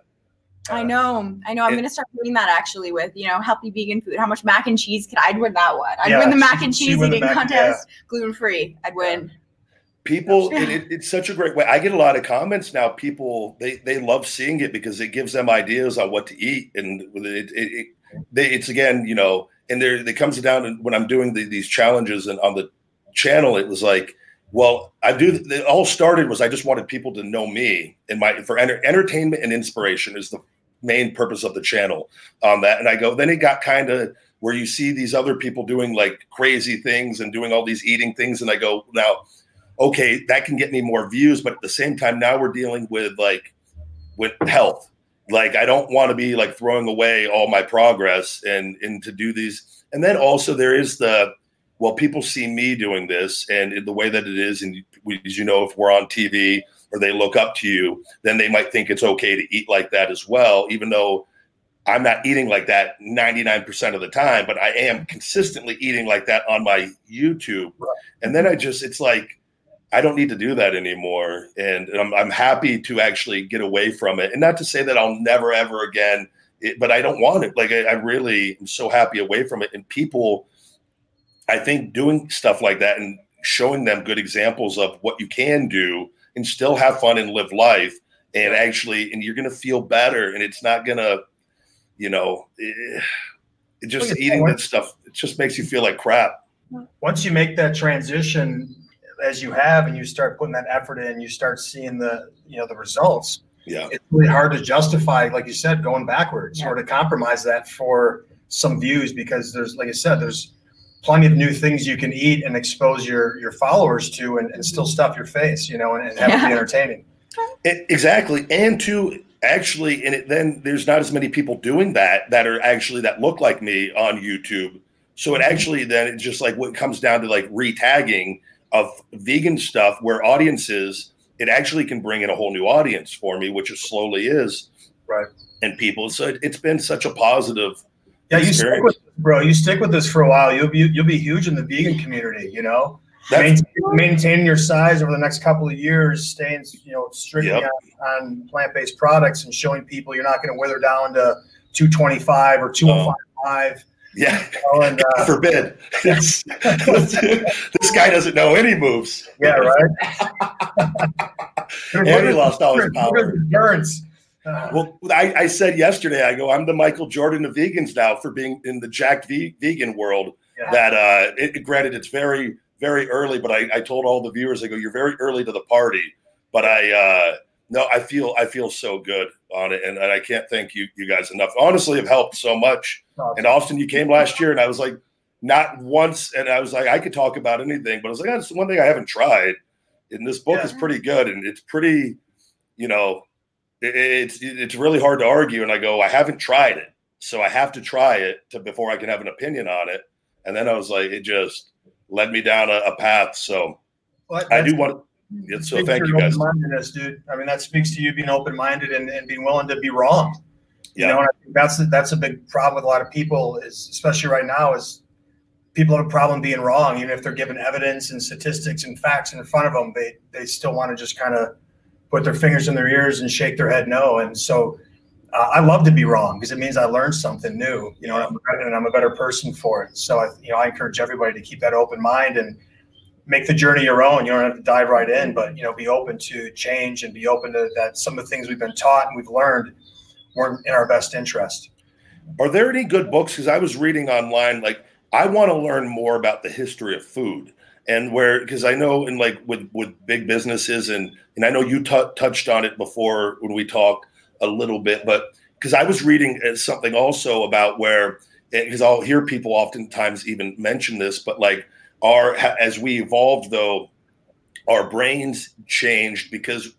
I uh, know. I know. I'm It- going to start doing that actually with, you know, healthy vegan food. How much mac and cheese could I'd win that one? I'd Yeah, win the mac and cheese eating mac- contest, gluten free. I'd win. People, and it, it's such a great way. I get a lot of comments now. People, they they love seeing it because it gives them ideas on what to eat, and it, it, it they, it's again, you know, and there it comes down to when I'm doing the, these challenges and on the channel, it was like, well, I do. It all started was I just wanted people to know me and my for enter, entertainment and inspiration is the main purpose of the channel on that. And I go, then it got kind of where you see these other people doing like crazy things and doing all these eating things, and I go, now, okay, that can get me more views, but at the same time, now we're dealing with like with health. Like I don't want to be like throwing away all my progress and and to do these. And then also there is the well, people see me doing this and the way that it is, and we, as you know, if we're on TV or they look up to you, then they might think it's okay to eat like that as well, even though I'm not eating like that 99% of the time, but I am consistently eating like that on my YouTube. And then I just, it's like, I don't need to do that anymore. And, and I'm, I'm happy to actually get away from it. And not to say that I'll never, ever again, it, but I don't want it. Like, I, I really am so happy away from it. And people, I think doing stuff like that and showing them good examples of what you can do and still have fun and live life and actually and you're going to feel better and it's not going to you know it, it just Well, eating that stuff it just makes you feel like crap once you make that transition, as you have, and you start putting that effort in, you start seeing the you know the results. yeah It's really hard to justify, like you said, going backwards Yeah. or to compromise that for some views because there's, like I said, there's plenty of new things you can eat and expose your your followers to, and, and still stuff your face, you know, and, and have it be entertaining. It- exactly. And to actually and it, then there's not as many people doing that that are actually that look like me on youtube. So it mm-hmm. actually then it's just like what comes down to like retagging of vegan stuff where audiences it actually can bring in a whole new audience for me which it slowly is. Right. and people so it, it's been such a positive Yeah, you stick with this, bro. You stick with this for a while. You'll be you'll be huge in the vegan community. You know, Maintain, maintaining your size over the next couple of years, staying you know strictly Yep. on, on plant based products, and showing people you're not going to wither down to 225 or 205. yeah You know, and God uh, forbid Yes. this guy doesn't know any moves yeah, right. and he lost all his power endurance. Well, I, I said yesterday, I go, I'm the Michael Jordan of vegans now for being in the jacked ve- vegan world. Yeah. That, uh, it, granted, it's very, very early, but I, I told all the viewers, I go, you're very early to the party. But I, uh, no, I feel, I feel so good on it, and, and I can't thank you, you guys enough. Honestly, have helped so much. no, And Austin, you came last year, and I was like, not once, and I was like, I could talk about anything, but I was like, that's one thing I haven't tried. And this book Yeah. is pretty good, and it's pretty, you know, it's it's really hard to argue. And I go, I haven't tried it, so I have to try it to before I can have an opinion on it. And then I was like, it just led me down a, a path. So But I do want. Yeah, so thank you guys. open-mindedness, dude. I mean, that speaks to you being open-minded and, and being willing to be wrong. You Yeah. know, and I think that's that's a big problem with a lot of people, is especially right now, is people have a problem being wrong, even if they're given evidence and statistics and facts in front of them. They they still want to just kind of put their fingers in their ears and shake their head no. And so, uh, I love to be wrong because it means I learned something new. You know, and I'm, and I'm a better person for it. So I, you know, I encourage everybody to keep that open mind and make the journey your own. You don't have to dive right in, but you know, be open to change and be open to that. Some of the things we've been taught and we've learned weren't in our best interest. Are there any good books? Because I was reading online, like I want to learn more about the history of food and where, because I know in like with with big businesses and and I know you t- touched on it before when we talked a little bit, but because I was reading uh, something also about where because I'll hear people oftentimes even mention this, but like our as we evolved though, our brains changed because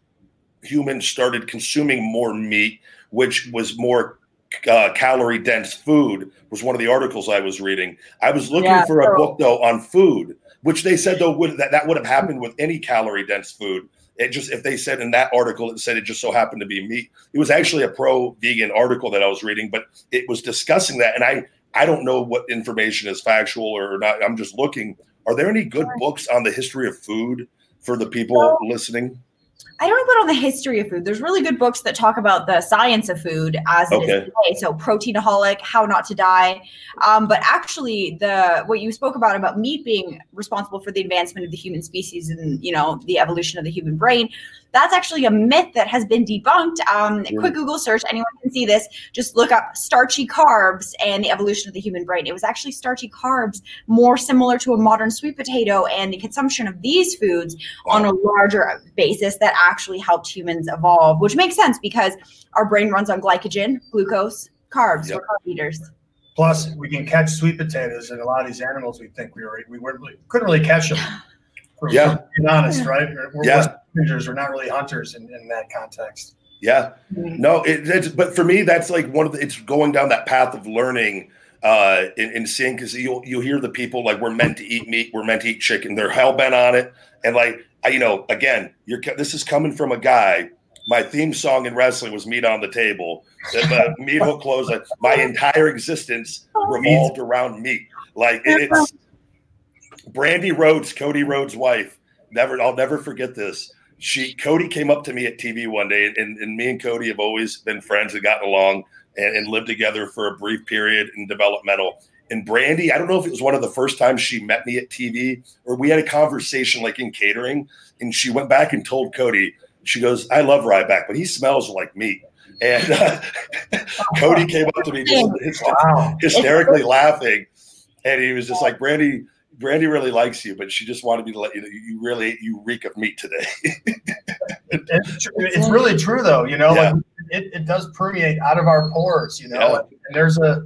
humans started consuming more meat, which was more uh, calorie dense food was one of the articles I was reading. I was looking Yeah, for a so- book though on food, which they said though would that, that would have happened with any calorie dense food. It just if they said in that article it said it just so happened to be meat. It was actually a pro vegan article that I was reading, but it was discussing that, and I I don't know what information is factual or not. I'm just looking. Are there any good books on the history of food for the people So- listening? I don't know about all the history of food. There's really good books that talk about the science of food as it is Okay. today. So Proteinaholic, How Not to Die. Um, but actually, the what you spoke about about meat being responsible for the advancement of the human species and you know the evolution of the human brain. That's actually a myth that has been debunked. Um, Mm. Quick Google search, anyone can see this. Just look up starchy carbs and the evolution of the human brain. It was actually starchy carbs, more similar to a modern sweet potato, and the consumption of these foods on a larger basis that actually helped humans evolve, which makes sense because our brain runs on glycogen, glucose, carbs. Yep. We're carb eaters. Plus, we can catch sweet potatoes, and a lot of these animals we think we were we weren't really, couldn't really catch them. For, Yeah. for being honest, right? We're, we're Yeah. West Indians, we're not really hunters in, in that context. Yeah. Mm-hmm. No, it, it's but for me, that's like one of the. It's going down that path of learning uh, and, and seeing because you you hear the people like we're meant to eat meat, we're meant to eat chicken. They're hell bent on it, and like I, you know, again, you're this is coming from a guy. My theme song in wrestling was "Meat on the Table." Uh, meat hook close. Like, my entire existence revolved around meat. Like it, it's Brandi Rhodes, Cody Rhodes' wife. Never, I'll never forget this she Cody came up to me at TV one day, and, and me and Cody have always been friends and gotten along and, and lived together for a brief period in developmental. And Brandi, I don't know if it was one of the first times she met me at TV or we had a conversation like in catering, and she went back and told Cody, she goes, "I love Ryback, but he smells like meat." And uh, Cody came up to me just hys- Wow. hysterically laughing, and he was just like, "Brandi." Brandi really likes you, but she just wanted me to let you know you really you reek of meat today. It's, tr- it's really true, though. You know, Yeah. like it, it does permeate out of our pores. You know, Yeah. and there's a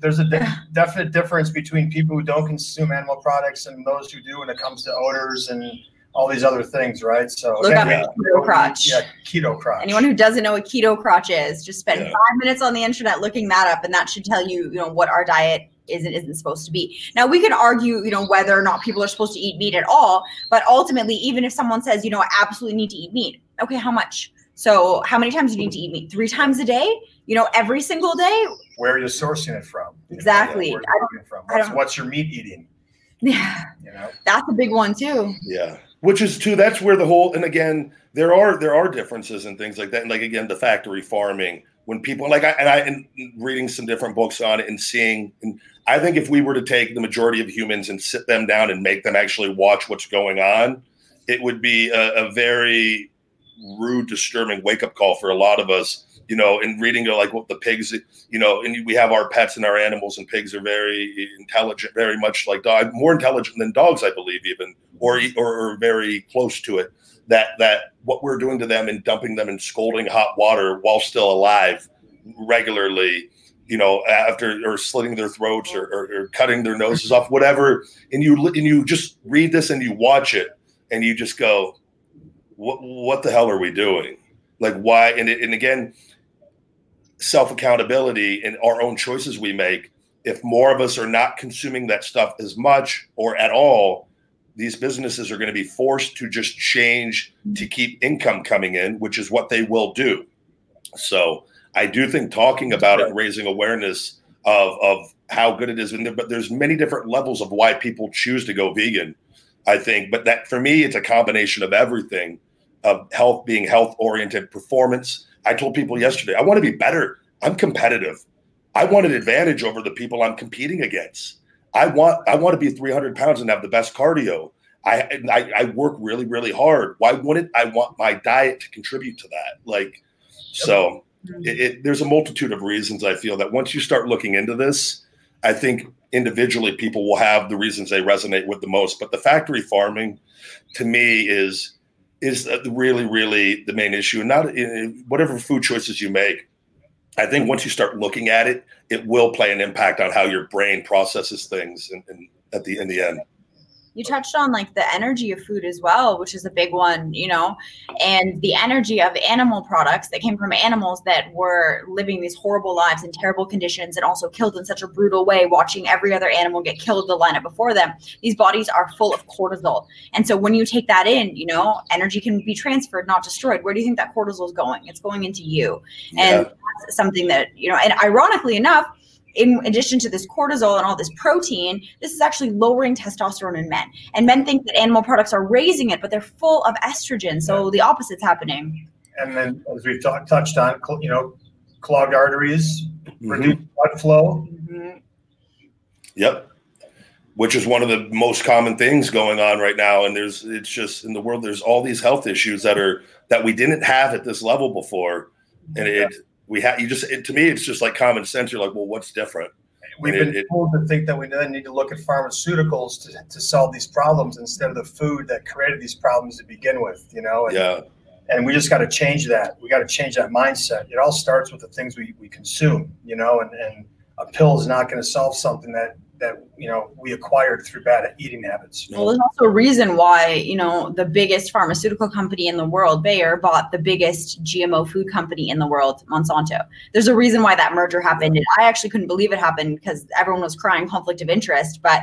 there's a de- definite difference between people who don't consume animal products and those who do when it comes to odors and all these other things, right? So Look up Yeah. keto crotch. Yeah, keto crotch. Anyone who doesn't know what keto crotch is, just spend Yeah. five minutes on the internet looking that up, and that should tell you, you know, what our diet is and isn't supposed to be. Now we can argue, you know, whether or not people are supposed to eat meat at all, but ultimately, even if someone says, you know, I absolutely need to eat meat, okay, how much? So how many times do you need to eat meat? Three times a day? You know, every single day? where are you sourcing it from? You know, Exactly. Where are I you getting it from? I What's, don't- what's your meat eating? Yeah, You know, that's a big one too. Yeah, which is too. That's where the whole. And again, there are there are differences and things like that. And like again, the factory farming. When people like I and I and reading some different books on it and seeing, and I think if we were to take the majority of humans and sit them down and make them actually watch what's going on, it would be a, a very rude, disturbing wake up call for a lot of us you know, and reading like what the pigs, you know, and we have our pets and our animals, and pigs are very intelligent, very much like dog, more intelligent than dogs, I believe, even, or or, or very close to it. That that what we're doing to them and dumping them in scalding hot water while still alive regularly you know, after or slitting their throats or, or, or, cutting their noses off, whatever. And you and you just read this and you watch it and you just go, what what the hell are we doing? Like why? And it, and again, self accountability and our own choices we make. If more of us are not consuming that stuff as much or at all, these businesses are going to be forced to just change to mm-hmm. keep income coming in, which is what they will do. So I do think talking about it and raising awareness of of how good it is, and there, but there's many different levels of why people choose to go vegan. I think, but that for me, it's a combination of everything, of health being health oriented, performance. I told people yesterday, I want to be better. I'm competitive. I want an advantage over the people I'm competing against. I want I want to be 300 pounds and have the best cardio. I, I, I work really really hard. Why wouldn't I want my diet to contribute to that? Like, so Mm-hmm. it, it, there's a multitude of reasons I feel that once you start looking into this, I think individually people will have the reasons they resonate with the most. But the factory farming, to me, is is really really the main issue. And not in, whatever food choices you make. I think once you start looking at it, it will play an impact on how your brain processes things, and at the in the end you touched on like the energy of food as well which is a big one you know and the energy of animal products that came from animals that were living these horrible lives in terrible conditions and also killed in such a brutal way watching every other animal get killed the lineup before them. These bodies are full of cortisol. And so when you take that in you know energy can be transferred not destroyed. Where do you think that cortisol is going? It's going into you. And yeah. that's something that you know and ironically enough in addition to this cortisol and all this protein, this is actually lowering testosterone in men. And men think that animal products are raising it, but they're full of estrogen. So yeah. the opposite's happening. And then, as we've t- touched on, you know, clogged arteries, mm-hmm. reduced blood flow. Mm-hmm. Yep. Which is one of the most common things going on right now. And there's, it's just in the world, there's all these health issues that are, that we didn't have at this level before. And it, we have you just it, to me it's just like common sense. You're like well what's different? We've and been it, told to think that we then need to look at pharmaceuticals to, to solve these problems instead of the food that created these problems to begin with you know? And, yeah. and we just got to change that. We got to change that mindset. It all starts with the things we, we consume you know? And, and a pill is not going to solve something that that you know we acquired through bad eating habits. Well, there's also a reason why you know the biggest pharmaceutical company in the world, Bayer, bought the biggest GMO food company in the world, Monsanto. There's a reason why that merger happened, and I actually couldn't believe it happened because everyone was crying conflict of interest, but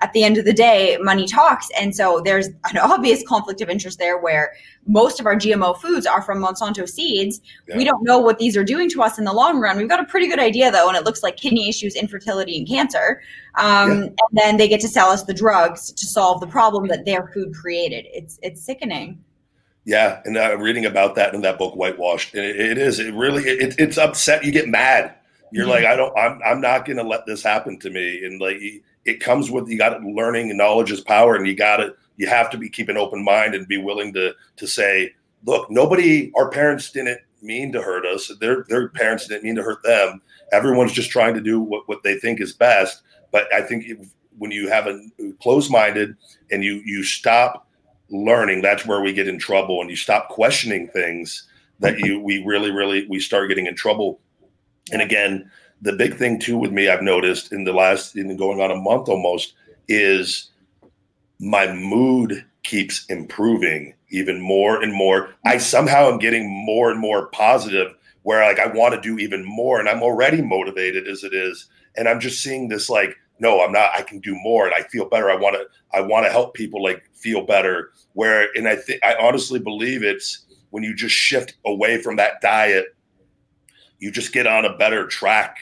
at the end of the day, money talks. And so there's an obvious conflict of interest there where most of our GMO foods are from Monsanto seeds. Yeah. We don't know what these are doing to us in the long run. We've got a pretty good idea though, and it looks like kidney issues, infertility, and cancer. Um, yeah. And then they get to sell us the drugs to solve the problem that their food created. It's it's sickening. Yeah, and uh, reading about that in that book, Whitewashed, it, it is. It really it, it's upset. You get mad. You're mm-hmm. like, I don't. I'm. I'm not going to let this happen to me. And like, it comes with you got learning and knowledge is power, and you got to you have to be keep an open mind and be willing to to say, look, nobody, our parents didn't mean to hurt us. Their their parents didn't mean to hurt them. Everyone's just trying to do what, what they think is best. But I think if, when you have a closed minded and you you stop learning, that's where we get in trouble. And you stop questioning things that you we really really we start getting in trouble. And again, the big thing too with me, I've noticed in the last, in going on a month almost, is my mood keeps improving even more and more. I somehow am getting more and more positive where like I want to do even more and I'm already motivated as it is. And I'm just seeing this like, no, I'm not, I can do more and I feel better. I want to, I want to help people like feel better. Where, and I think, I honestly believe it's when you just shift away from that diet you just get on a better track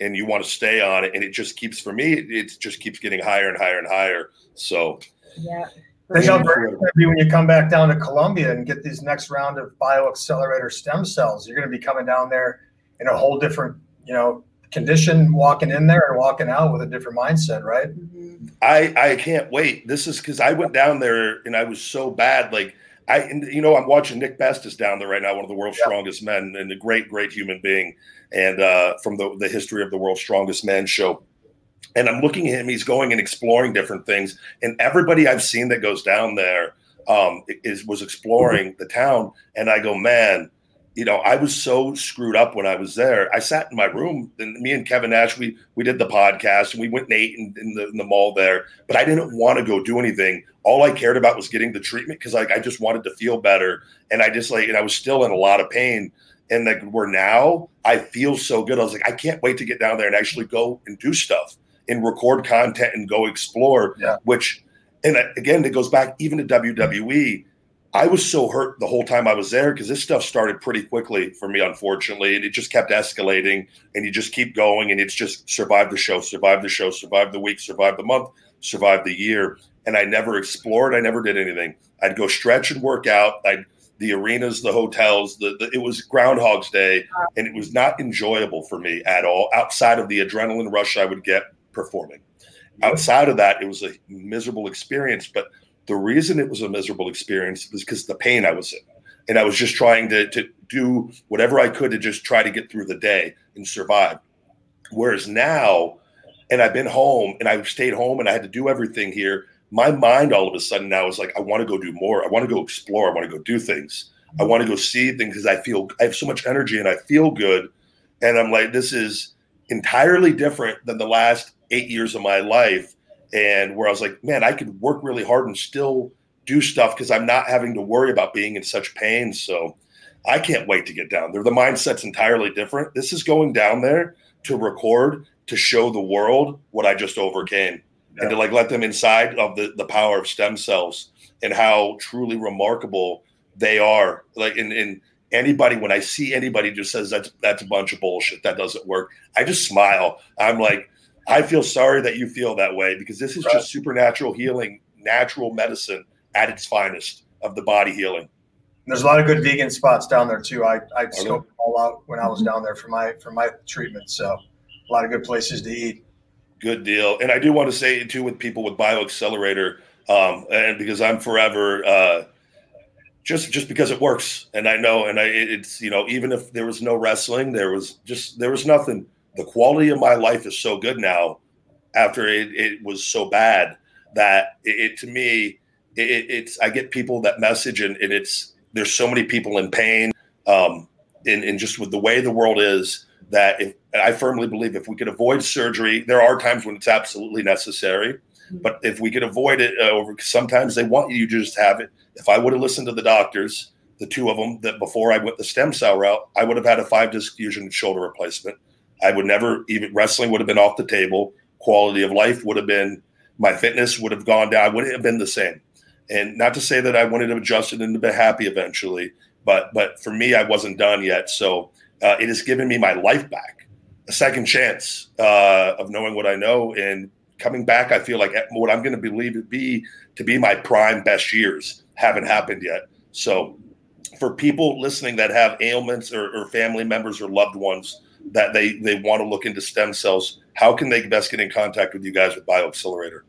and you want to stay on it and it just keeps for me it just keeps getting higher and higher and higher so yeah Think how great it's going to be when you come back down to Colombia and get these next round of BioXcellerator stem cells. You're going to be coming down there in a whole different, you know, condition, walking in there and walking out with a different mindset, right? Mm-hmm. I I can't wait. This is because I went down there and I was so bad. Like I, you know, I'm watching Nick Best is down there right now, one of the world's Yeah. strongest men, and a great, great human being, and uh, from the the history of the world's strongest man show. And I'm looking at him; he's going and exploring different things, and everybody I've seen that goes down there um, is was exploring the town, and I go, man. You know, I was so screwed up when I was there. I sat in my room, and me and Kevin Nash, we we did the podcast, and we went and ate in, in the in the mall there. But I didn't want to go do anything all I cared about was getting the treatment because like I just wanted to feel better, and I just like and I was still in a lot of pain. And like where now I feel so good. I was like, I can't wait to get down there and actually go and do stuff and record content and go explore. Yeah. Which, and uh, again, it goes back even to WWE. I was so hurt the whole time I was there because this stuff started pretty quickly for me, unfortunately, and it just kept escalating. And you just keep going, and it's just survive the show, survive the show, survive the week, survive the month, survive the year and I never explored. I never did anything. I'd go stretch and work out. I'd the arenas, the hotels. The, the it was Groundhog's Day, and it was not enjoyable for me at all. Outside of the adrenaline rush I would get performing, outside of that, it was a miserable experience. But the reason it was a miserable experience was because the pain I was in, and I was just trying to to do whatever I could to just try to get through the day and survive. Whereas now, and I've been home and I've stayed home and I had to do everything here my mind all of a sudden now is like, I want to go do more. I want to go explore. I want to go do things. I want to go see things because I feel I have so much energy and I feel good. And I'm like, this is entirely different than the last eight years of my life. And where I was like, man, I could work really hard and still do stuff because I'm not having to worry about being in such pain. So I can't wait to get down there. The mindset's entirely different. This is going down there to record, to show the world what I just overcame and to like let them inside of the, the power of stem cells and how truly remarkable they are. Like in, in anybody, when I see anybody just says that's that's a bunch of bullshit, that doesn't work. I just smile. I'm like, I feel sorry that you feel that way because this is Right. just supernatural healing, natural medicine at its finest of the body healing. There's a lot of good vegan spots down there too. I I know. scoped them all out when I was down there for my for my treatment. So a lot of good places to eat. Good deal. And I do want to say too with people with BioXcellerator, um, and because I'm forever uh, just just because it works, and I know, and I it's you know even if there was no wrestling, there was just there was nothing. The quality of my life is so good now after it, it was so bad that it, it to me it, it's I get people that message and, and it's there's so many people in pain um, and, and just with the way the world is that if I firmly believe if we could avoid surgery, there are times when it's absolutely necessary. But if we could avoid it, uh, over sometimes they want you to just have it. If I would have listened to the doctors, the two of them, that before I went the stem cell route, I would have had a five disc fusion shoulder replacement. I would never even wrestling would have been off the table. Quality of life would have been my fitness would have gone down. I wouldn't have been the same. And not to say that I wanted to adjust it and to be happy eventually, but but for me, I wasn't done yet. So uh, it has given me my life back, a second chance uh, of knowing what I know and coming back. I feel like what I'm going to believe it be to be my prime best years haven't happened yet. So for people listening that have ailments or, or family members or loved ones that they they want to look into stem cells, how can they best get in contact with you guys with BioXcellerator?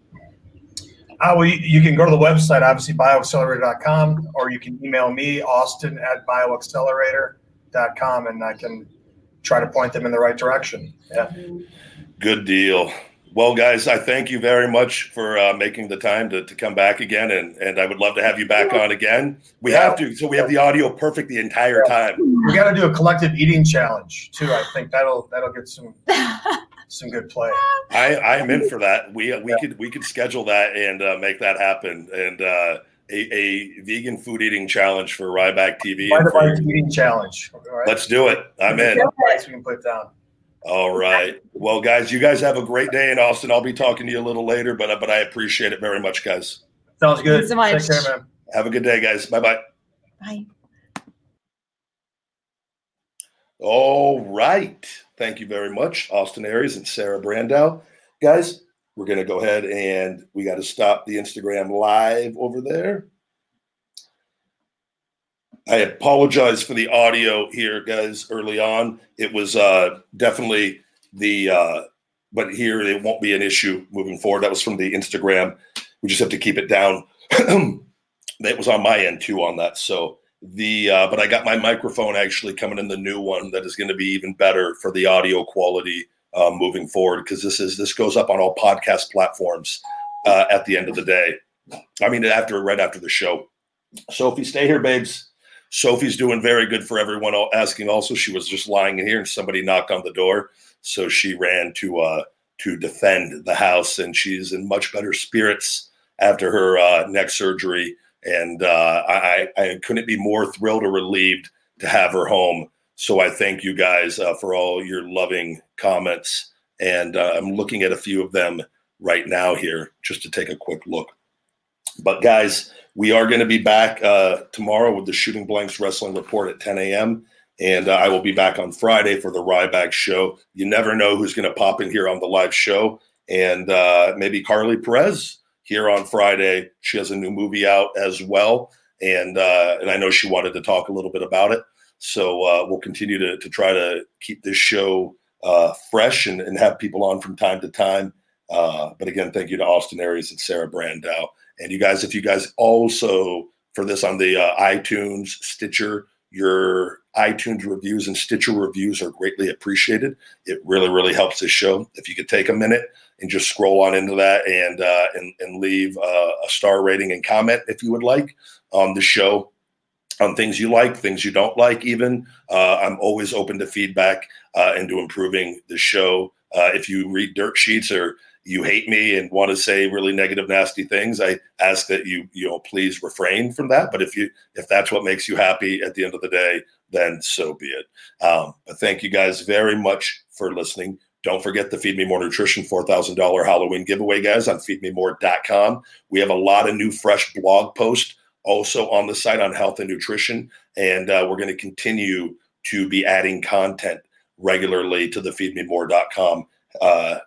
Uh, well, you, you can go to the website, obviously, bioxcellerator.com, or you can email me, austin at bioxcellerator.com, and I can try to point them in the right direction. Yeah. Good deal. Well, guys, I thank you very much for uh, making the time to, to come back again, and, and I would love to have you back on again. We have to, so we have the audio perfect the entire time. We got to do a collective eating challenge too. I think that'll that'll get some some good play. I, I am in for that. We we could we could schedule that and uh, make that happen. And uh, a, a vegan food eating challenge for Ryback TV. Find and a for- bite eating challenge. All right. Let's do it. I'm in. Price we can put down. All right. Well, guys, you guys have a great day in Austin. I'll be talking to you a little later, but but I appreciate it very much, guys. Sounds good. Thanks so much. Take care, man. Have a good day, guys. Bye bye. Bye. All right. Thank you very much, Austin Aries and Sarah Brandow. Guys, we're going to go ahead and we got to stop the Instagram live over there. I apologize for the audio here, guys, early on. It was uh, definitely the, uh, but here it won't be an issue moving forward. That was from the Instagram. We just have to keep it down. it was on my end too on that. So the uh, but I got my microphone actually coming in the new one that is going to be even better for the audio quality uh, moving forward because this is this goes up on all podcast platforms uh, at the end of the day. I mean, after right after the show. Sophie, stay here, babes. Sophie's doing very good for everyone. Asking also, she was just lying in here and somebody knocked on the door, so she ran to uh, to defend the house, and she's in much better spirits after her uh, neck surgery. And uh, I, I couldn't be more thrilled or relieved to have her home. So I thank you guys uh, for all your loving comments, and uh, I'm looking at a few of them right now here just to take a quick look. But guys, we are going to be back uh, tomorrow with the Shooting Blanks Wrestling Report at 10 a.m. And uh, I will be back on Friday for the Ryback show. You never know who's going to pop in here on the live show. And uh, maybe Carly Perez here on Friday. She has a new movie out as well. And, uh, and I know she wanted to talk a little bit about it. So uh, we'll continue to, to try to keep this show uh, fresh and, and have people on from time to time. But again, thank you to Austin Aries and Sarah Brandow. And you guys, if you guys also for this on the uh, iTunes, Stitcher, your iTunes reviews and Stitcher reviews are greatly appreciated. It really, really helps this show. If you could take a minute and just scroll on into that and uh, and, and leave uh, a star rating and comment if you would like on the show on things you like, things you don't like, even. Uh, I'm always open to feedback uh, and to improving the show. Uh, if you read dirt sheets or you hate me and want to say really negative, nasty things, I ask that you you know please refrain from that. But if you if that's what makes you happy at the end of the day, then so be it. Um, but thank you guys very much for listening. Don't forget the Feed Me More Nutrition $4,000 Halloween giveaway, guys, on feedmemore.com. We have a lot of new, fresh blog posts also on the site on health and nutrition. And uh, we're going to continue to be adding content regularly to the feedmemore.com uh,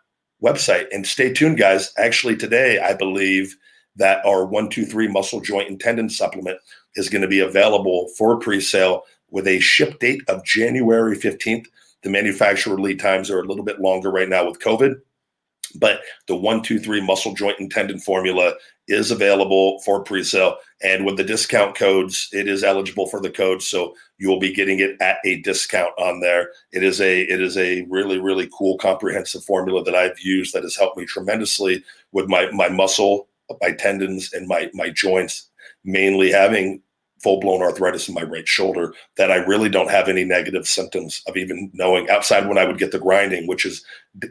website. And stay tuned, guys. Actually, today, I believe that our 123 muscle joint and tendon supplement is going to be available for pre sale with a ship date of January 15th. The manufacturer lead times are a little bit longer right now with COVID, but the 123 muscle joint and tendon formula is available for pre-sale. And with the discount codes it is eligible for the code so you will be getting it at a discount on there. It is a it is a really really cool comprehensive formula that i've used that has helped me tremendously with my my muscle my tendons and my my joints mainly having full blown arthritis in my right shoulder that I really don't have any negative symptoms of even knowing outside when I would get the grinding, which is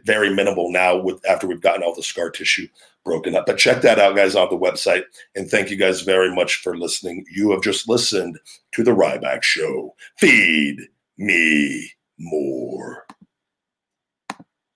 very minimal now with after we've gotten all the scar tissue broken up. But check that out, guys, on the website. And thank you guys very much for listening. You have just listened to the Ryback Show. Feed me more.